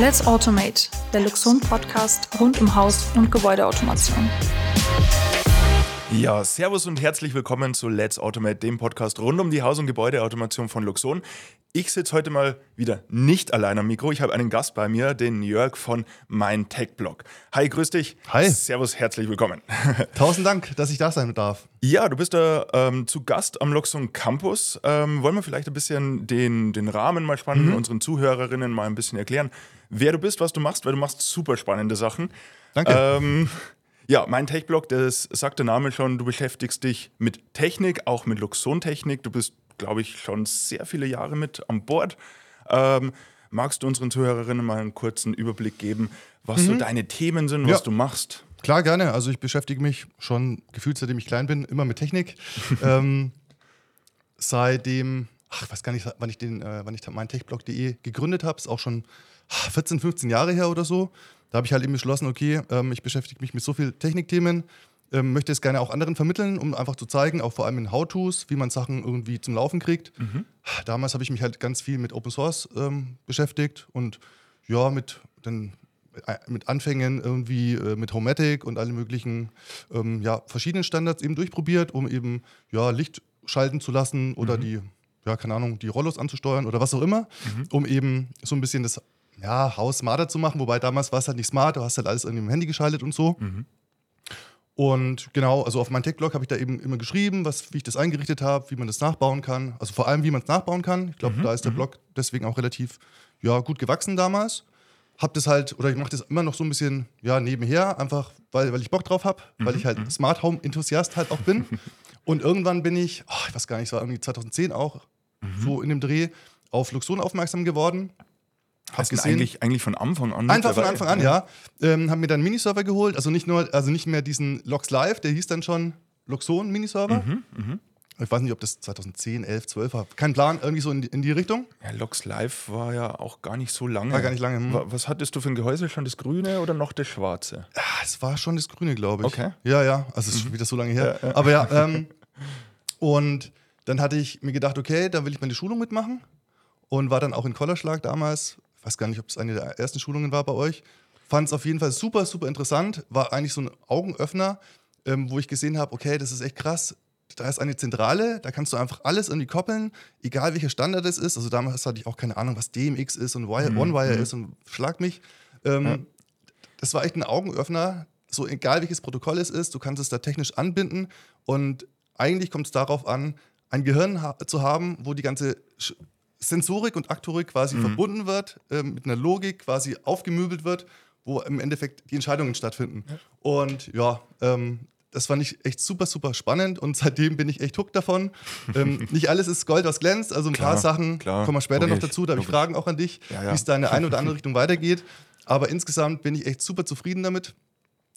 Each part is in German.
Let's Automate, der Luxon Podcast rund um Haus- und Gebäudeautomation. Ja, servus und herzlich willkommen zu Let's Automate, dem Podcast rund um die Haus- und Gebäudeautomation von Luxon. Ich sitze heute mal wieder nicht allein am Mikro. Ich habe einen Gast bei mir, den Jörg von Mein Tech Blog. Hi, grüß dich. Hi. Servus, herzlich willkommen. Tausend Dank, dass ich da sein darf. Ja, du bist da ähm, zu Gast am Luxon Campus. Ähm, wollen wir vielleicht ein bisschen den, den Rahmen mal spannen, mhm. unseren Zuhörerinnen mal ein bisschen erklären, wer du bist, was du machst, weil du machst super spannende Sachen. Danke. Ähm, ja, mein Tech-Blog, das sagt der Name schon, du beschäftigst dich mit Technik, auch mit Luxon-Technik. Du bist glaube ich, schon sehr viele Jahre mit an Bord. Ähm, magst du unseren Zuhörerinnen mal einen kurzen Überblick geben, was mhm. so deine Themen sind, was ja. du machst? Klar, gerne. Also ich beschäftige mich schon gefühlt, seitdem ich klein bin, immer mit Technik. ähm, seitdem, ach, ich weiß gar nicht, wann ich, den, äh, wann ich mein techblog.de gegründet habe, ist auch schon 14, 15 Jahre her oder so. Da habe ich halt eben beschlossen, okay, ähm, ich beschäftige mich mit so vielen Technikthemen, ähm, möchte es gerne auch anderen vermitteln, um einfach zu zeigen, auch vor allem in How-Tos, wie man Sachen irgendwie zum Laufen kriegt. Mhm. Damals habe ich mich halt ganz viel mit Open Source ähm, beschäftigt und ja, mit, den, äh, mit Anfängen irgendwie äh, mit Homematic und alle möglichen ähm, ja, verschiedenen Standards eben durchprobiert, um eben ja, Licht schalten zu lassen oder mhm. die, ja, keine Ahnung, die Rollos anzusteuern oder was auch immer, mhm. um eben so ein bisschen das ja, Haus smarter zu machen, wobei damals war es halt nicht smart, du hast halt alles in dem Handy geschaltet und so. Mhm. Und genau, also auf meinem Tech-Blog habe ich da eben immer geschrieben, was, wie ich das eingerichtet habe, wie man das nachbauen kann. Also vor allem, wie man es nachbauen kann. Ich glaube, mhm, da ist der mhm. Blog deswegen auch relativ ja, gut gewachsen damals. Hab das halt, oder ich mache das immer noch so ein bisschen ja, nebenher, einfach weil, weil ich Bock drauf habe, mhm, weil ich halt mhm. Smart Home-Enthusiast halt auch bin. Und irgendwann bin ich, oh, ich weiß gar nicht, es war irgendwie 2010 auch, mhm. so in dem Dreh, auf Luxon aufmerksam geworden. Hast du eigentlich, eigentlich von Anfang an? Einfach von Anfang an, ja. Ähm, haben mir dann einen Miniserver geholt, also nicht nur, also nicht mehr diesen Logs Live, der hieß dann schon Luxon Miniserver. Mhm, mh. Ich weiß nicht, ob das 2010, 11, 12 war. Kein Plan, irgendwie so in die, in die Richtung. Ja, Logs Live war ja auch gar nicht so lange. War gar nicht lange. Hm. Was hattest du für ein Gehäuse? Schon das grüne oder noch das schwarze? Ja, es war schon das grüne, glaube ich. Okay. Ja, ja. Also, es ist mhm. wieder so lange her. Ja, ja. Aber ja, ähm, und dann hatte ich mir gedacht, okay, da will ich meine Schulung mitmachen. Und war dann auch in Kollerschlag damals ich weiß gar nicht, ob es eine der ersten Schulungen war bei euch. Fand es auf jeden Fall super, super interessant. War eigentlich so ein Augenöffner, ähm, wo ich gesehen habe, okay, das ist echt krass. Da ist eine Zentrale, da kannst du einfach alles irgendwie koppeln, egal welcher Standard es ist. Also damals hatte ich auch keine Ahnung, was DMX ist und Wire, mhm. OneWire mhm. ist und schlag mich. Ähm, ja. Das war echt ein Augenöffner. So egal welches Protokoll es ist, du kannst es da technisch anbinden und eigentlich kommt es darauf an, ein Gehirn ha zu haben, wo die ganze Sensorik und Aktorik quasi mhm. verbunden wird, äh, mit einer Logik quasi aufgemöbelt wird, wo im Endeffekt die Entscheidungen stattfinden. Ja. Und ja, ähm, das fand ich echt super, super spannend und seitdem bin ich echt hooked davon. ähm, nicht alles ist Gold, was glänzt, also ein klar, paar Sachen klar, kommen wir später noch dazu. Da habe ich Fragen auch an dich, ja, ja. wie es da in eine oder andere Richtung weitergeht. Aber insgesamt bin ich echt super zufrieden damit.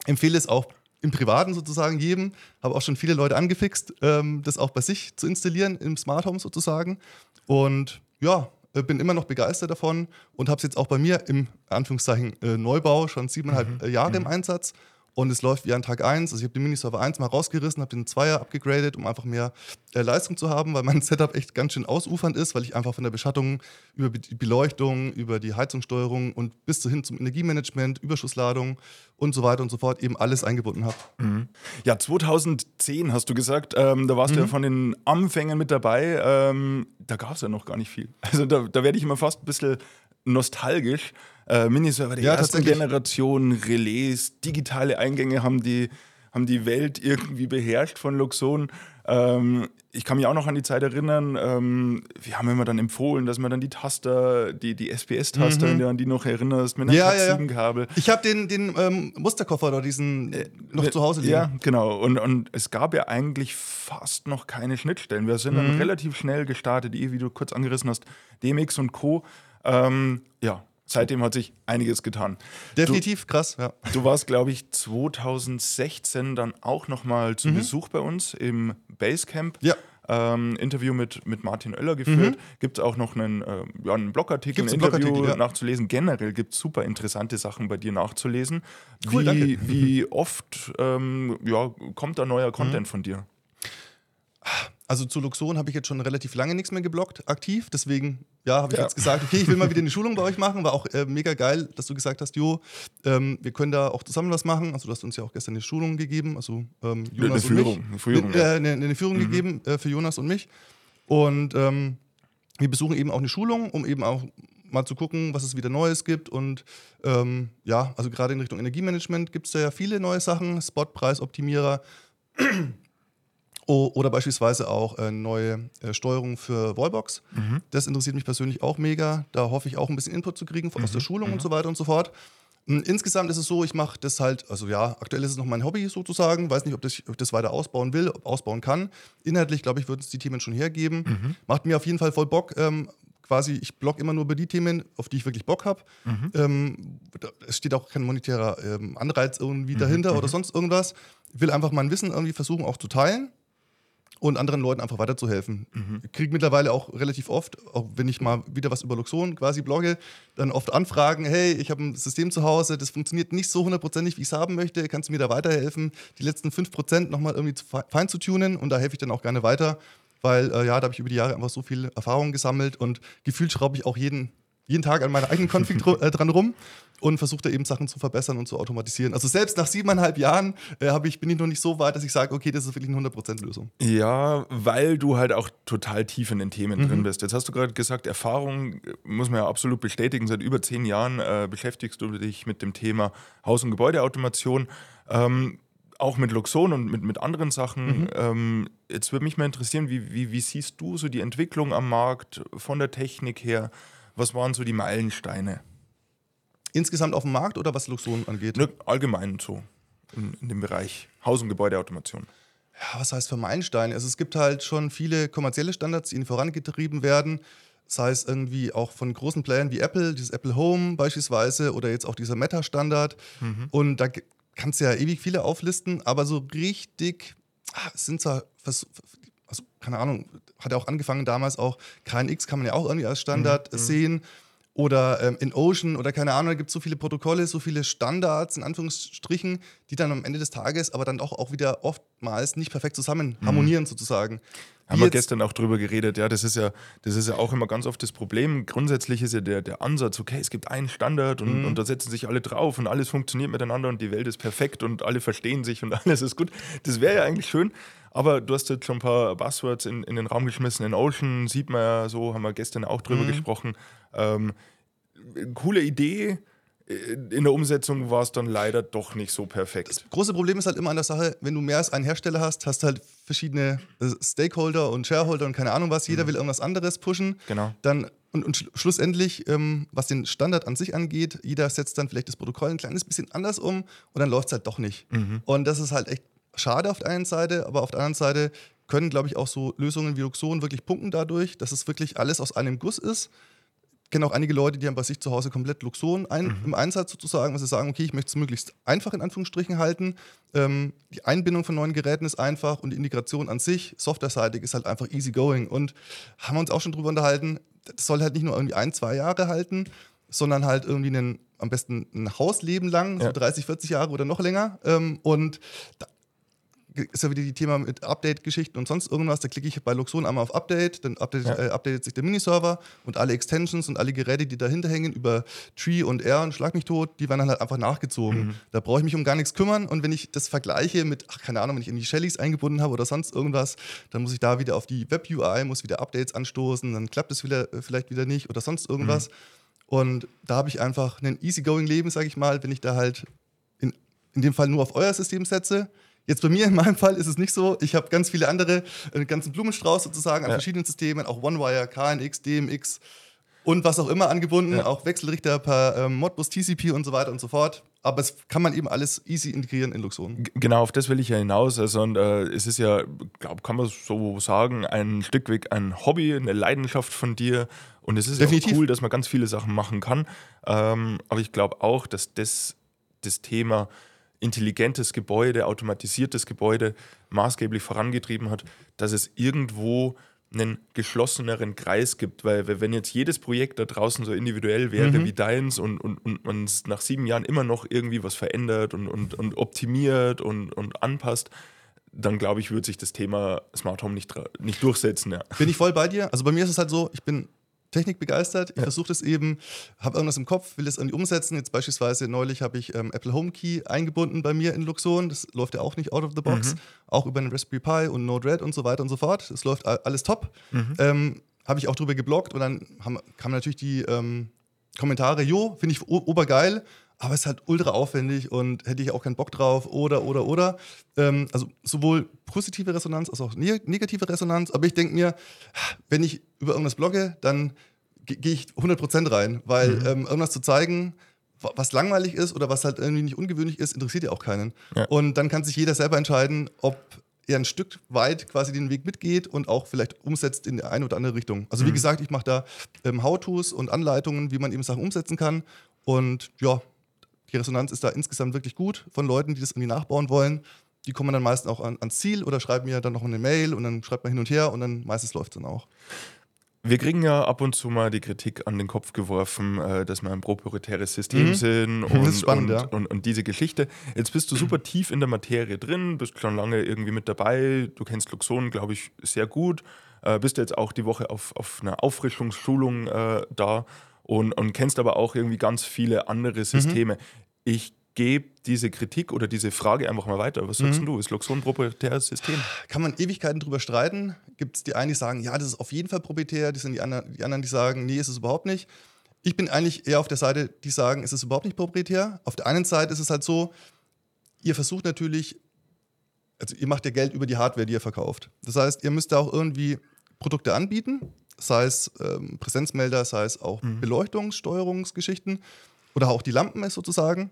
Empfehle es auch im Privaten sozusagen jedem. Habe auch schon viele Leute angefixt, ähm, das auch bei sich zu installieren, im Smart Home sozusagen. Und ja, äh, bin immer noch begeistert davon und habe es jetzt auch bei mir im Anführungszeichen äh, Neubau schon siebeneinhalb mhm. Äh, Jahre mhm. im Einsatz. Und es läuft wie an Tag 1. Also ich habe den Miniserver 1 mal rausgerissen, habe den 2er abgegradet, um einfach mehr äh, Leistung zu haben, weil mein Setup echt ganz schön ausufernd ist, weil ich einfach von der Beschattung über die Beleuchtung, über die Heizungssteuerung und bis hin zum Energiemanagement, Überschussladung und so weiter und so fort eben alles eingebunden habe. Mhm. Ja, 2010 hast du gesagt, ähm, da warst mhm. du ja mhm. von den Anfängen mit dabei. Ähm, da gab es ja noch gar nicht viel. Also da, da werde ich immer fast ein bisschen nostalgisch. Äh, Miniserver der ja, ersten Generation, Relais, digitale Eingänge haben die, haben die Welt irgendwie beherrscht von Luxon. Ähm, ich kann mich auch noch an die Zeit erinnern, ähm, wir haben immer dann empfohlen, dass man dann die Taster, die, die SPS-Taster, mhm. an die noch erinnerst, mit einem ja, ja, ja. Ich habe den, den ähm, Musterkoffer oder diesen äh, noch zu Hause liegen. Ja, genau. Und, und es gab ja eigentlich fast noch keine Schnittstellen. Wir sind mhm. dann relativ schnell gestartet, wie du kurz angerissen hast, DMX und Co. Ähm, ja, seitdem hat sich einiges getan. Definitiv, du, krass, ja. Du warst, glaube ich, 2016 dann auch nochmal zu mhm. Besuch bei uns im Basecamp. Ja. Ähm, Interview mit, mit Martin Oeller geführt. Mhm. Gibt es auch noch einen, äh, ja, einen Blogartikel, ein Interview Blogartikel, ja. nachzulesen. Generell gibt es super interessante Sachen bei dir nachzulesen. Cool, wie, danke. wie oft ähm, ja, kommt da neuer Content mhm. von dir? Also zu Luxon habe ich jetzt schon relativ lange nichts mehr geblockt, aktiv. Deswegen, ja, habe ich Ja. jetzt gesagt, okay, ich will mal wieder eine Schulung bei euch machen. War auch äh, mega geil, dass du gesagt hast, Jo, ähm, wir können da auch zusammen was machen. Also du hast uns ja auch gestern eine Schulung gegeben, also ähm, Eine Jonas und Führung, mich. eine Führung, Eine, ja. Mhm. äh, eine, eine Führung gegeben äh, für Jonas und mich. Und ähm, wir besuchen eben auch eine Schulung, um eben auch mal zu gucken, was es wieder Neues gibt. Und ähm, ja, also gerade in Richtung Energiemanagement gibt es da ja viele neue Sachen, Spotpreisoptimierer oder beispielsweise auch äh, neue äh, Steuerung für Wallbox. Das interessiert mich persönlich auch mega. Da hoffe ich auch ein bisschen Input zu kriegen von- aus der Schulung und so weiter und so fort. Mm, Insgesamt ist es so, ich mache das halt, also ja, aktuell ist es noch mein Hobby sozusagen. Weiß nicht, ob, das, ob ich das weiter ausbauen will, ob ausbauen kann. Inhaltlich, glaube ich, würden es die Themen schon hergeben. Macht mir auf jeden Fall voll Bock. Ähm, quasi, ich blog immer nur über die Themen, auf die ich wirklich Bock habe. Ähm, da- es steht auch kein monetärer ähm, Anreiz irgendwie dahinter oder sonst irgendwas. Ich will einfach mein Wissen irgendwie versuchen auch zu teilen und anderen Leuten einfach weiterzuhelfen. Ich kriege mittlerweile auch relativ oft, auch wenn ich mal wieder was über Luxon quasi blogge, dann oft Anfragen, hey, ich habe ein System zu Hause, das funktioniert nicht so hundertprozentig, wie ich es haben möchte, kannst du mir da weiterhelfen, die letzten 5% nochmal irgendwie fein zu tunen und da helfe ich dann auch gerne weiter, weil äh, ja, da habe ich über die Jahre einfach so viel Erfahrung gesammelt und gefühlt schraube ich auch jeden, jeden Tag an meiner eigenen Config äh, dran rum und versuche da eben Sachen zu verbessern und zu automatisieren. Also selbst nach siebeneinhalb Jahren äh, ich, bin ich noch nicht so weit, dass ich sage, okay, das ist wirklich eine 100%-Lösung. Ja, weil du halt auch total tief in den Themen Mhm. drin bist. Jetzt hast du gerade gesagt, Erfahrung äh, muss man ja absolut bestätigen. Seit über zehn Jahren äh, beschäftigst du dich mit dem Thema Haus- und Gebäudeautomation. Ähm, auch mit Luxon und mit, mit anderen Sachen. Ähm, jetzt würde mich mal interessieren, wie, wie, wie siehst du so die Entwicklung am Markt von der Technik her? Was waren so die Meilensteine? Insgesamt auf dem Markt oder was Luxon angeht? Ne, allgemein so in, in dem Bereich Haus- und Gebäudeautomation. Ja, was heißt für Meilensteine? Also es gibt halt schon viele kommerzielle Standards, die ihnen vorangetrieben werden. Sei es irgendwie auch von großen Playern wie Apple, dieses Apple Home beispielsweise oder jetzt auch dieser Meta-Standard. Und da kannst du ja ewig viele auflisten, aber so richtig ah, es sind zwar, also keine Ahnung, hat ja auch angefangen damals auch, KNX kann man ja auch irgendwie als Standard sehen. Oder ähm, in Ocean oder keine Ahnung, da gibt es so viele Protokolle, so viele Standards in Anführungsstrichen, die dann am Ende des Tages aber dann auch, auch wieder oftmals nicht perfekt zusammen harmonieren sozusagen. Haben wir gestern auch drüber geredet, ja, das ist ja, das ist ja auch immer ganz oft das Problem. Grundsätzlich ist ja der, der Ansatz, okay, es gibt einen Standard und, Mhm. und da setzen sich alle drauf und alles funktioniert miteinander und die Welt ist perfekt und alle verstehen sich und alles ist gut. Das wäre ja eigentlich schön, aber du hast jetzt schon ein paar Buzzwords in, in den Raum geschmissen. In Ocean sieht man ja so, haben wir gestern auch Mhm. drüber gesprochen. Ähm, coole Idee. In der Umsetzung war es dann leider doch nicht so perfekt. große Problem ist halt immer an der Sache, wenn du mehr als einen Hersteller hast, hast du halt verschiedene äh, Stakeholder und Shareholder und keine Ahnung was, jeder will irgendwas anderes pushen. Mhm. Genau. Dann, und, und schl- schlussendlich, ähm, was den Standard an sich angeht, jeder setzt dann vielleicht das Protokoll ein kleines bisschen anders um und dann läuft es halt doch nicht. Mhm. Und das ist halt echt schade auf der einen Seite, aber auf der anderen Seite können, glaube ich, auch so Lösungen wie Luxon wirklich punkten dadurch, dass es wirklich alles aus einem Guss ist. Ich kenne auch einige Leute, die haben bei sich zu Hause komplett Luxon ein, im Einsatz sozusagen, weil sie sagen, okay, ich möchte es möglichst einfach in Anführungsstrichen halten. Ähm, die Einbindung von neuen Geräten ist einfach und die Integration an sich, softwareseitig, ist halt einfach easy going. Und haben wir uns auch schon drüber unterhalten, das soll halt nicht nur irgendwie ein, zwei Jahre halten, sondern halt irgendwie einen, am besten ein Hausleben lang, so Ja. 30, 40 Jahre oder noch länger. Ähm, und da, ist ja wieder die Thema mit Update-Geschichten und sonst irgendwas. Da klicke ich bei Luxon einmal auf Update, dann update, Ja. äh, updatet sich der Miniserver und alle Extensions und alle Geräte, die dahinter hängen, über Tree und R und Schlag mich tot, die werden dann halt einfach nachgezogen. Mhm. Da brauche ich mich um gar nichts kümmern und wenn ich das vergleiche mit, ach, keine Ahnung, wenn ich in die Shellys eingebunden habe oder sonst irgendwas, dann muss ich da wieder auf die Web-UI, muss wieder Updates anstoßen, dann klappt es wieder, äh, vielleicht wieder nicht oder sonst irgendwas. Mhm. Und da habe ich einfach ein easygoing-Leben, sage ich mal, wenn ich da halt in, in dem Fall nur auf euer System setze. Jetzt bei mir in meinem Fall ist es nicht so. Ich habe ganz viele andere, einen ganzen Blumenstrauß sozusagen an Ja. verschiedenen Systemen, auch OneWire, KNX, DMX und was auch immer angebunden, Ja. auch Wechselrichter per ähm, Modbus, TCP und so weiter und so fort. Aber es kann man eben alles easy integrieren in Luxon. Genau, auf das will ich ja hinaus. Also, und, äh, es ist ja, glaube kann man so sagen, ein Stück weg ein Hobby, eine Leidenschaft von dir. Und es ist ja auch cool, dass man ganz viele Sachen machen kann. Ähm, aber ich glaube auch, dass das, das Thema intelligentes Gebäude, automatisiertes Gebäude maßgeblich vorangetrieben hat, dass es irgendwo einen geschlosseneren Kreis gibt, weil wenn jetzt jedes Projekt da draußen so individuell wäre wie deins und, und, und man es nach sieben Jahren immer noch irgendwie was verändert und, und, und optimiert und, und anpasst, dann glaube ich, wird sich das Thema Smart Home nicht, nicht durchsetzen. Ja. Bin ich voll bei dir. Also bei mir ist es halt so, ich bin Technik begeistert. Ich ja. versuche das eben, habe irgendwas im Kopf, will das irgendwie umsetzen. Jetzt beispielsweise neulich habe ich ähm, Apple Home Key eingebunden bei mir in Luxon. Das läuft ja auch nicht out of the box. Mhm. Auch über einen Raspberry Pi und Node-RED und so weiter und so fort. Das läuft alles top. Mhm. Ähm, habe ich auch drüber geblockt und dann haben, kamen natürlich die ähm, Kommentare, jo, finde ich obergeil, aber es ist halt ultra aufwendig und hätte ich auch keinen Bock drauf oder, oder, oder. Ähm, also sowohl positive Resonanz als auch negative Resonanz, aber ich denke mir, wenn ich über irgendwas blogge, dann gehe ich 100% rein, weil mhm. ähm, irgendwas zu zeigen, was langweilig ist oder was halt irgendwie nicht ungewöhnlich ist, interessiert ja auch keinen. Ja. Und dann kann sich jeder selber entscheiden, ob er ein Stück weit quasi den Weg mitgeht und auch vielleicht umsetzt in die eine oder andere Richtung. Also wie mhm. gesagt, ich mache da ähm, How-Tos und Anleitungen, wie man eben Sachen umsetzen kann. Und ja, die Resonanz ist da insgesamt wirklich gut von Leuten, die das irgendwie nachbauen wollen. Die kommen dann meistens auch an, ans Ziel oder schreiben mir dann noch eine Mail und dann schreibt man hin und her und dann meistens läuft es dann auch. Wir kriegen ja ab und zu mal die Kritik an den Kopf geworfen, äh, dass wir ein proprietäres System mhm. sind und, spannend, und, ja. und, und, diese Geschichte. Jetzt bist du super tief in der Materie drin, bist schon lange irgendwie mit dabei. Du kennst Luxon, glaube ich, sehr gut. Äh, bist jetzt auch die Woche auf, auf einer Auffrischungsschulung äh, da und, und kennst aber auch irgendwie ganz viele andere mhm. Systeme. Mhm. Ich gebe diese Kritik oder diese Frage einfach mal weiter. Was sagst mhm. du? Ist Luxon ein proprietäres System? Kann man Ewigkeiten drüber streiten. Gibt es die einen, die sagen, ja, das ist auf jeden Fall proprietär, das sind die anderen, die anderen, die sagen, nee, ist es überhaupt nicht. Ich bin eigentlich eher auf der Seite, die sagen, es ist überhaupt nicht proprietär. Auf der einen Seite ist es halt so, ihr versucht natürlich, also ihr macht ja Geld über die Hardware, die ihr verkauft. Das heißt, ihr müsst da auch irgendwie Produkte anbieten, sei es ähm, Präsenzmelder, sei es auch mhm. Beleuchtungssteuerungsgeschichten oder auch die Lampen ist sozusagen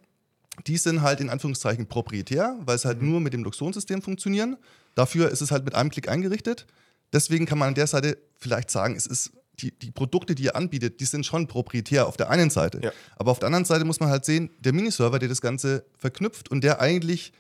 die sind halt in Anführungszeichen proprietär, weil es halt mhm. nur mit dem Luxon-System funktionieren. Dafür ist es halt mit einem Klick eingerichtet. Deswegen kann man an der Seite vielleicht sagen, es ist die, die Produkte, die ihr anbietet, die sind schon proprietär auf der einen Seite. Ja. Aber auf der anderen Seite muss man halt sehen, der Miniserver, der das Ganze verknüpft und der eigentlich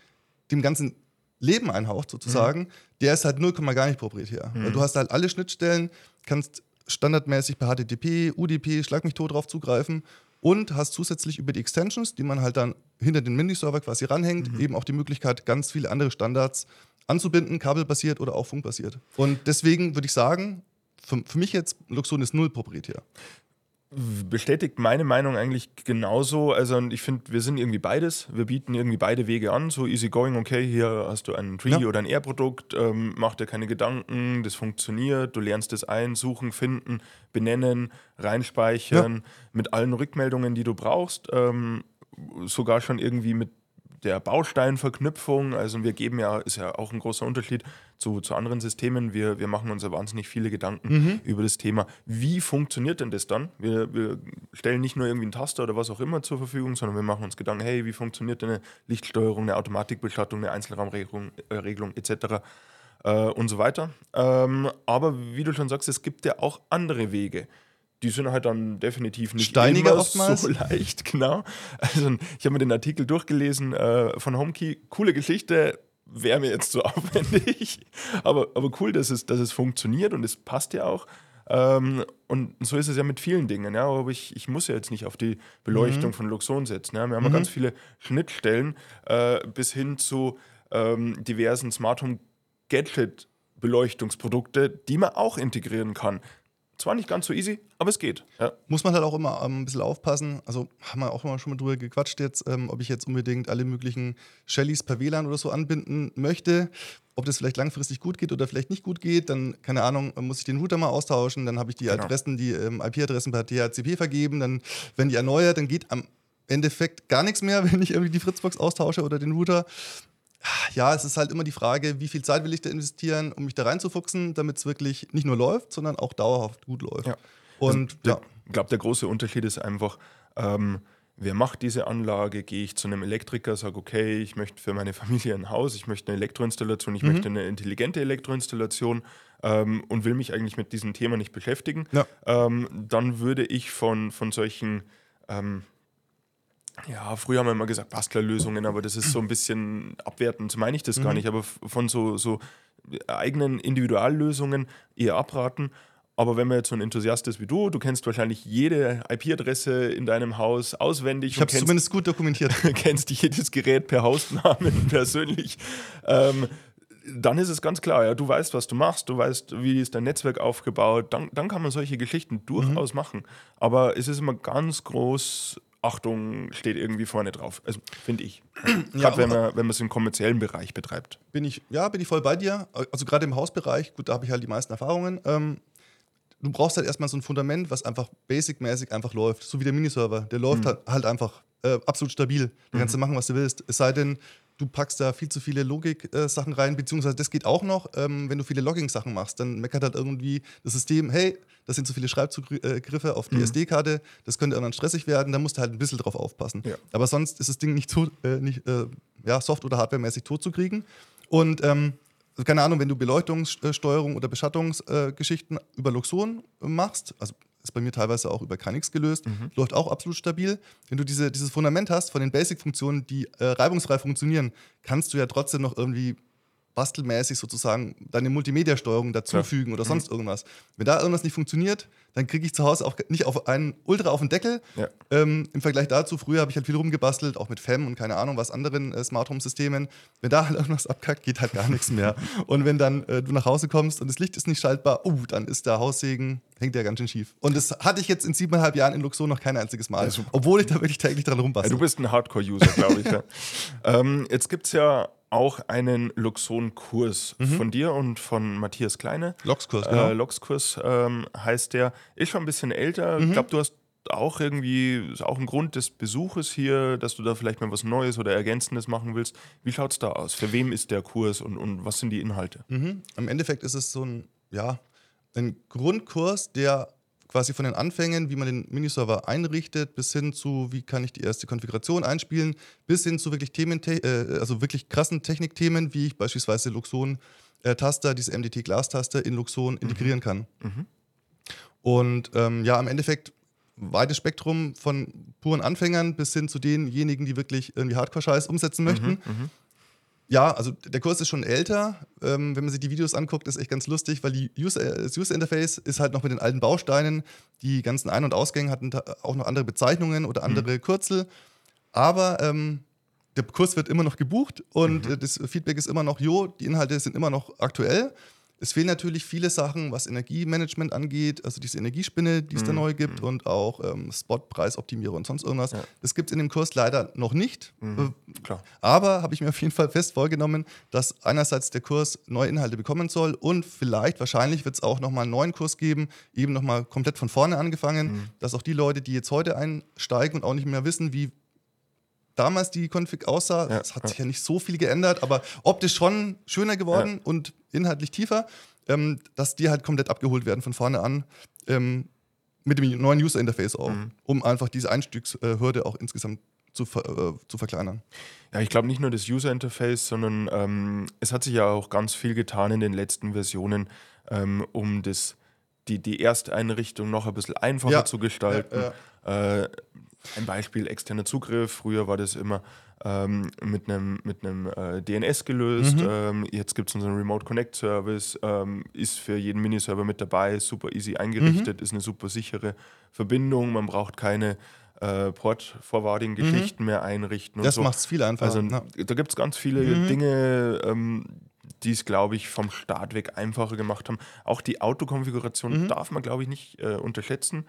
dem ganzen Leben einhaucht, sozusagen, mhm. der ist halt 0, gar nicht proprietär. Mhm. Weil du hast halt alle Schnittstellen, kannst standardmäßig per HTTP, UDP, schlag mich tot drauf zugreifen und hast zusätzlich über die Extensions, die man halt dann hinter den Mini-Server quasi ranhängt, mhm. eben auch die Möglichkeit, ganz viele andere Standards anzubinden, kabelbasiert oder auch funkbasiert. Und deswegen würde ich sagen, für, für mich jetzt, Luxon ist null proprietär bestätigt meine Meinung eigentlich genauso. Also ich finde, wir sind irgendwie beides. Wir bieten irgendwie beide Wege an. So easy going, okay, hier hast du ein Tree ja. oder ein Air-Produkt, ähm, mach dir keine Gedanken, das funktioniert, du lernst es ein, suchen, finden, benennen, reinspeichern, ja. mit allen Rückmeldungen, die du brauchst. Ähm, sogar schon irgendwie mit der Bausteinverknüpfung, also wir geben ja, ist ja auch ein großer Unterschied zu, zu anderen Systemen, wir, wir machen uns ja wahnsinnig viele Gedanken mhm. über das Thema, wie funktioniert denn das dann? Wir, wir stellen nicht nur irgendwie einen Taster oder was auch immer zur Verfügung, sondern wir machen uns Gedanken, hey, wie funktioniert denn eine Lichtsteuerung, eine Automatikbeschattung, eine Einzelraumregelung äh, Regelung, etc. Äh, und so weiter. Ähm, aber wie du schon sagst, es gibt ja auch andere Wege die sind halt dann definitiv nicht Steiniger oftmals. so leicht, genau. Also ich habe mir den Artikel durchgelesen äh, von HomeKey. Coole Geschichte, wäre mir jetzt zu aufwendig. aber, aber cool, dass es, dass es funktioniert und es passt ja auch. Ähm, und so ist es ja mit vielen Dingen. Ja, aber ich, ich muss ja jetzt nicht auf die Beleuchtung mhm. von Luxon setzen. Ja. Wir haben mhm. ja ganz viele Schnittstellen äh, bis hin zu ähm, diversen Smart Home Gadget Beleuchtungsprodukte, die man auch integrieren kann. Zwar nicht ganz so easy, aber es geht. Ja. Muss man halt auch immer ähm, ein bisschen aufpassen. Also haben wir auch immer schon mal drüber gequatscht jetzt, ähm, ob ich jetzt unbedingt alle möglichen Shellys per WLAN oder so anbinden möchte. Ob das vielleicht langfristig gut geht oder vielleicht nicht gut geht, dann, keine Ahnung, muss ich den Router mal austauschen, dann habe ich die genau. Adressen, die ähm, IP-Adressen per THCP vergeben, dann, wenn die erneuert, dann geht am Endeffekt gar nichts mehr, wenn ich irgendwie die Fritzbox austausche oder den Router ja, es ist halt immer die Frage, wie viel Zeit will ich da investieren, um mich da reinzufuchsen, damit es wirklich nicht nur läuft, sondern auch dauerhaft gut läuft. Ja. Und also, ja. ich glaube, der große Unterschied ist einfach, ähm, wer macht diese Anlage? Gehe ich zu einem Elektriker, sage, okay, ich möchte für meine Familie ein Haus, ich möchte eine Elektroinstallation, ich mhm. möchte eine intelligente Elektroinstallation ähm, und will mich eigentlich mit diesem Thema nicht beschäftigen, ja. ähm, dann würde ich von, von solchen ähm, ja, früher haben wir immer gesagt Bastlerlösungen, aber das ist so ein bisschen abwertend, so meine ich das mhm. gar nicht, aber von so, so eigenen Individuallösungen eher abraten. Aber wenn man jetzt so ein Enthusiast ist wie du, du kennst wahrscheinlich jede IP-Adresse in deinem Haus auswendig. Ich habe es zumindest gut dokumentiert. kennst jedes Gerät per Hausnamen persönlich. Ähm, dann ist es ganz klar, ja, du weißt, was du machst, du weißt, wie ist dein Netzwerk aufgebaut, dann, dann kann man solche Geschichten durchaus mhm. machen. Aber es ist immer ganz groß, Achtung steht irgendwie vorne drauf. Also finde ich. Gerade ja, wenn man, wenn man es im kommerziellen Bereich betreibt. Bin ich, ja, bin ich voll bei dir. Also gerade im Hausbereich, gut, da habe ich halt die meisten Erfahrungen. Ähm, du brauchst halt erstmal so ein Fundament, was einfach basic-mäßig einfach läuft. So wie der Miniserver. Der läuft mhm. halt, halt, einfach äh, absolut stabil. Da kannst du mhm. machen, was du willst. Es sei denn, du packst da viel zu viele Logik-Sachen rein, beziehungsweise das geht auch noch, ähm, wenn du viele Logging-Sachen machst, dann meckert halt irgendwie das System, hey, das sind zu viele Schreibzugriffe auf die mhm. SD-Karte, das könnte irgendwann stressig werden, da musst du halt ein bisschen drauf aufpassen. Ja. Aber sonst ist das Ding nicht, tot, äh, nicht äh, ja, soft- oder hardwaremäßig tot zu kriegen. Und ähm, keine Ahnung, wenn du Beleuchtungssteuerung oder Beschattungsgeschichten äh, über Luxon machst, also ist bei mir teilweise auch über Kranix gelöst, mhm. läuft auch absolut stabil. Wenn du diese, dieses Fundament hast von den Basic-Funktionen, die äh, reibungsfrei funktionieren, kannst du ja trotzdem noch irgendwie bastelmäßig sozusagen deine Multimedia-Steuerung dazufügen ja. oder sonst mhm. irgendwas. Wenn da irgendwas nicht funktioniert, dann kriege ich zu Hause auch nicht auf einen Ultra auf den Deckel. Ja. Ähm, Im Vergleich dazu, früher habe ich halt viel rumgebastelt, auch mit FEM und keine Ahnung was anderen äh, Smart Home-Systemen. Wenn da halt irgendwas abkackt, geht halt gar nichts mehr. Und wenn dann äh, du nach Hause kommst und das Licht ist nicht schaltbar, uh, dann ist der Haussegen, hängt der ganz schön schief. Und das hatte ich jetzt in siebeneinhalb Jahren in Luxor noch kein einziges Mal. Ja, obwohl ich da wirklich täglich dran rumbastel. Ja, du bist ein Hardcore-User, glaube ich. ähm, jetzt gibt es ja auch einen Luxon-Kurs mhm. von dir und von Matthias Kleine. Loxkurs, genau. Äh, Loxkurs ähm, heißt der. Ist schon ein bisschen älter. Mhm. Ich glaube, du hast auch irgendwie, ist auch ein Grund des Besuches hier, dass du da vielleicht mal was Neues oder Ergänzendes machen willst. Wie schaut es da aus? Für wem ist der Kurs und, und was sind die Inhalte? Mhm. Im Endeffekt ist es so ein, ja, ein Grundkurs, der quasi von den Anfängen, wie man den Miniserver einrichtet, bis hin zu, wie kann ich die erste Konfiguration einspielen, bis hin zu wirklich Themen, äh, also wirklich krassen Technikthemen, wie ich beispielsweise Luxon äh, diese MDT Glas-Taster in Luxon mhm. integrieren kann. Mhm. Und ähm, ja, im Endeffekt weites Spektrum von puren Anfängern bis hin zu denjenigen, die wirklich irgendwie Hardcore-Scheiß umsetzen möchten. Mhm, mhm. Ja, also der Kurs ist schon älter. Ähm, wenn man sich die Videos anguckt, ist echt ganz lustig, weil User, das User Interface ist halt noch mit den alten Bausteinen. Die ganzen Ein- und Ausgänge hatten auch noch andere Bezeichnungen oder andere mhm. Kürzel. Aber ähm, der Kurs wird immer noch gebucht und mhm. das Feedback ist immer noch, jo, die Inhalte sind immer noch aktuell. Es fehlen natürlich viele Sachen, was Energiemanagement angeht, also diese Energiespinne, die es mhm. da neu gibt mhm. und auch ähm, Spotpreisoptimierung und sonst irgendwas. Ja. Das gibt es in dem Kurs leider noch nicht. Mhm. Äh, aber habe ich mir auf jeden Fall fest vorgenommen, dass einerseits der Kurs neue Inhalte bekommen soll und vielleicht, wahrscheinlich wird es auch nochmal einen neuen Kurs geben, eben nochmal komplett von vorne angefangen, mhm. dass auch die Leute, die jetzt heute einsteigen und auch nicht mehr wissen, wie damals die Config aussah. Ja, es hat ja. sich ja nicht so viel geändert, aber optisch schon schöner geworden ja. und inhaltlich tiefer, ähm, dass die halt komplett abgeholt werden von vorne an. Ähm, mit dem neuen User Interface auch, mhm. um einfach diese Einstiegshürde auch insgesamt zu, äh, zu verkleinern. Ja, ich glaube nicht nur das User Interface, sondern ähm, es hat sich ja auch ganz viel getan in den letzten Versionen, ähm, um das, die, die erste Einrichtung noch ein bisschen einfacher ja. zu gestalten. Ja, ja. Äh, ein Beispiel externer Zugriff. Früher war das immer ähm, mit einem mit äh, DNS gelöst. Mhm. Ähm, jetzt gibt es unseren Remote Connect Service, ähm, ist für jeden Miniserver mit dabei, super easy eingerichtet, mhm. ist eine super sichere Verbindung. Man braucht keine äh, Port-Forwarding-Geschichten mhm. mehr einrichten. das so. macht es viel einfacher. Also, da gibt es ganz viele mhm. Dinge, ähm, die es, glaube ich, vom Start weg einfacher gemacht haben. Auch die Autokonfiguration mhm. darf man, glaube ich, nicht äh, unterschätzen.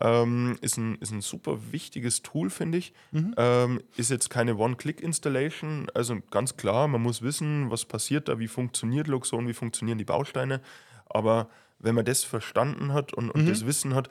Ähm, ist, ein, ist ein super wichtiges Tool, finde ich. Mhm. Ähm, ist jetzt keine One-Click-Installation. Also ganz klar, man muss wissen, was passiert da, wie funktioniert Luxon, wie funktionieren die Bausteine. Aber wenn man das verstanden hat und, und mhm. das Wissen hat,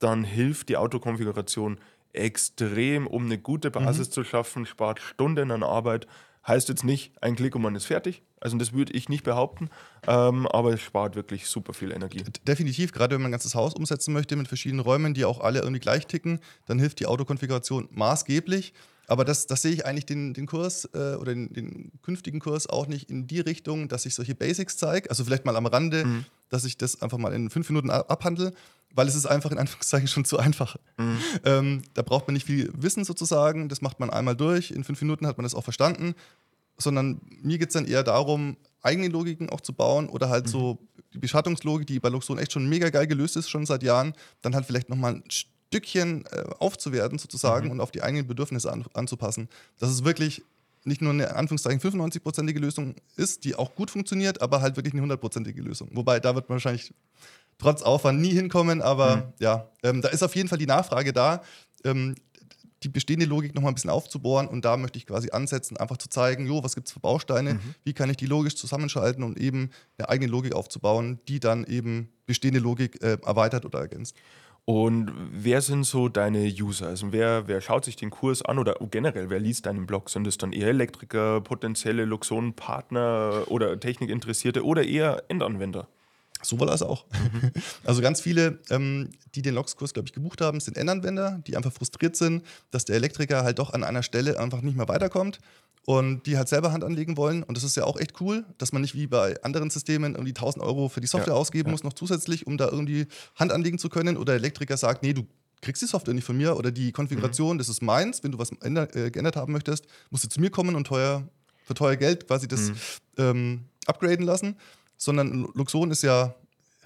dann hilft die Autokonfiguration extrem, um eine gute Basis mhm. zu schaffen, spart Stunden an Arbeit Heißt jetzt nicht, ein Klick und man ist fertig. Also das würde ich nicht behaupten, ähm, aber es spart wirklich super viel Energie. Definitiv, gerade wenn man ein ganzes Haus umsetzen möchte mit verschiedenen Räumen, die auch alle irgendwie gleich ticken, dann hilft die Autokonfiguration maßgeblich. Aber das, das sehe ich eigentlich den, den Kurs äh, oder den, den, künftigen Kurs auch nicht in die Richtung, dass ich solche Basics zeige. Also vielleicht mal am Rande, mhm. dass ich das einfach mal in fünf Minuten abhandle, weil es ist einfach in Anführungszeichen schon zu einfach. Mhm. Ähm, da braucht man nicht viel Wissen sozusagen. Das macht man einmal durch. In fünf Minuten hat man das auch verstanden. Sondern mir geht es dann eher darum, eigene Logiken auch zu bauen oder halt mhm. so die Beschattungslogik, die bei Luxon echt schon mega geil gelöst ist, schon seit Jahren, dann halt vielleicht nochmal ein Stückchen äh, aufzuwerten sozusagen mhm. und auf die eigenen Bedürfnisse an, anzupassen. Dass es wirklich nicht nur eine in Anführungszeichen 95-prozentige Lösung ist, die auch gut funktioniert, aber halt wirklich eine 100-prozentige Lösung. Wobei, da wird man wahrscheinlich trotz Aufwand nie hinkommen, aber mhm. ja, ähm, da ist auf jeden Fall die Nachfrage da. Ähm, die bestehende Logik noch mal ein bisschen aufzubohren und da möchte ich quasi ansetzen, einfach zu zeigen, jo, was gibt es für Bausteine, mhm. wie kann ich die logisch zusammenschalten und eben eine eigene Logik aufzubauen, die dann eben bestehende Logik äh, erweitert oder ergänzt. Und wer sind so deine User? Also wer, wer schaut sich den Kurs an oder generell, wer liest deinen Blog? Sind es dann eher Elektriker, potenzielle Luxon-Partner oder Technikinteressierte oder eher Endanwender? Sowohl als auch. Mhm. Also ganz viele, ähm, die den Lox-Kurs, glaube ich, gebucht haben, sind Endanwender, die einfach frustriert sind, dass der Elektriker halt doch an einer Stelle einfach nicht mehr weiterkommt und die halt selber Hand anlegen wollen. Und das ist ja auch echt cool, dass man nicht wie bei anderen Systemen irgendwie 1000 Euro für die Software ja, ausgeben ja. muss, noch zusätzlich, um da irgendwie Hand anlegen zu können. Oder der Elektriker sagt, nee, du kriegst die Software nicht von mir oder die Konfiguration, mhm. das ist meins. Wenn du was änder, äh, geändert haben möchtest, musst du zu mir kommen und teuer, für teuer Geld quasi das mhm. ähm, upgraden lassen sondern Luxon ist ja,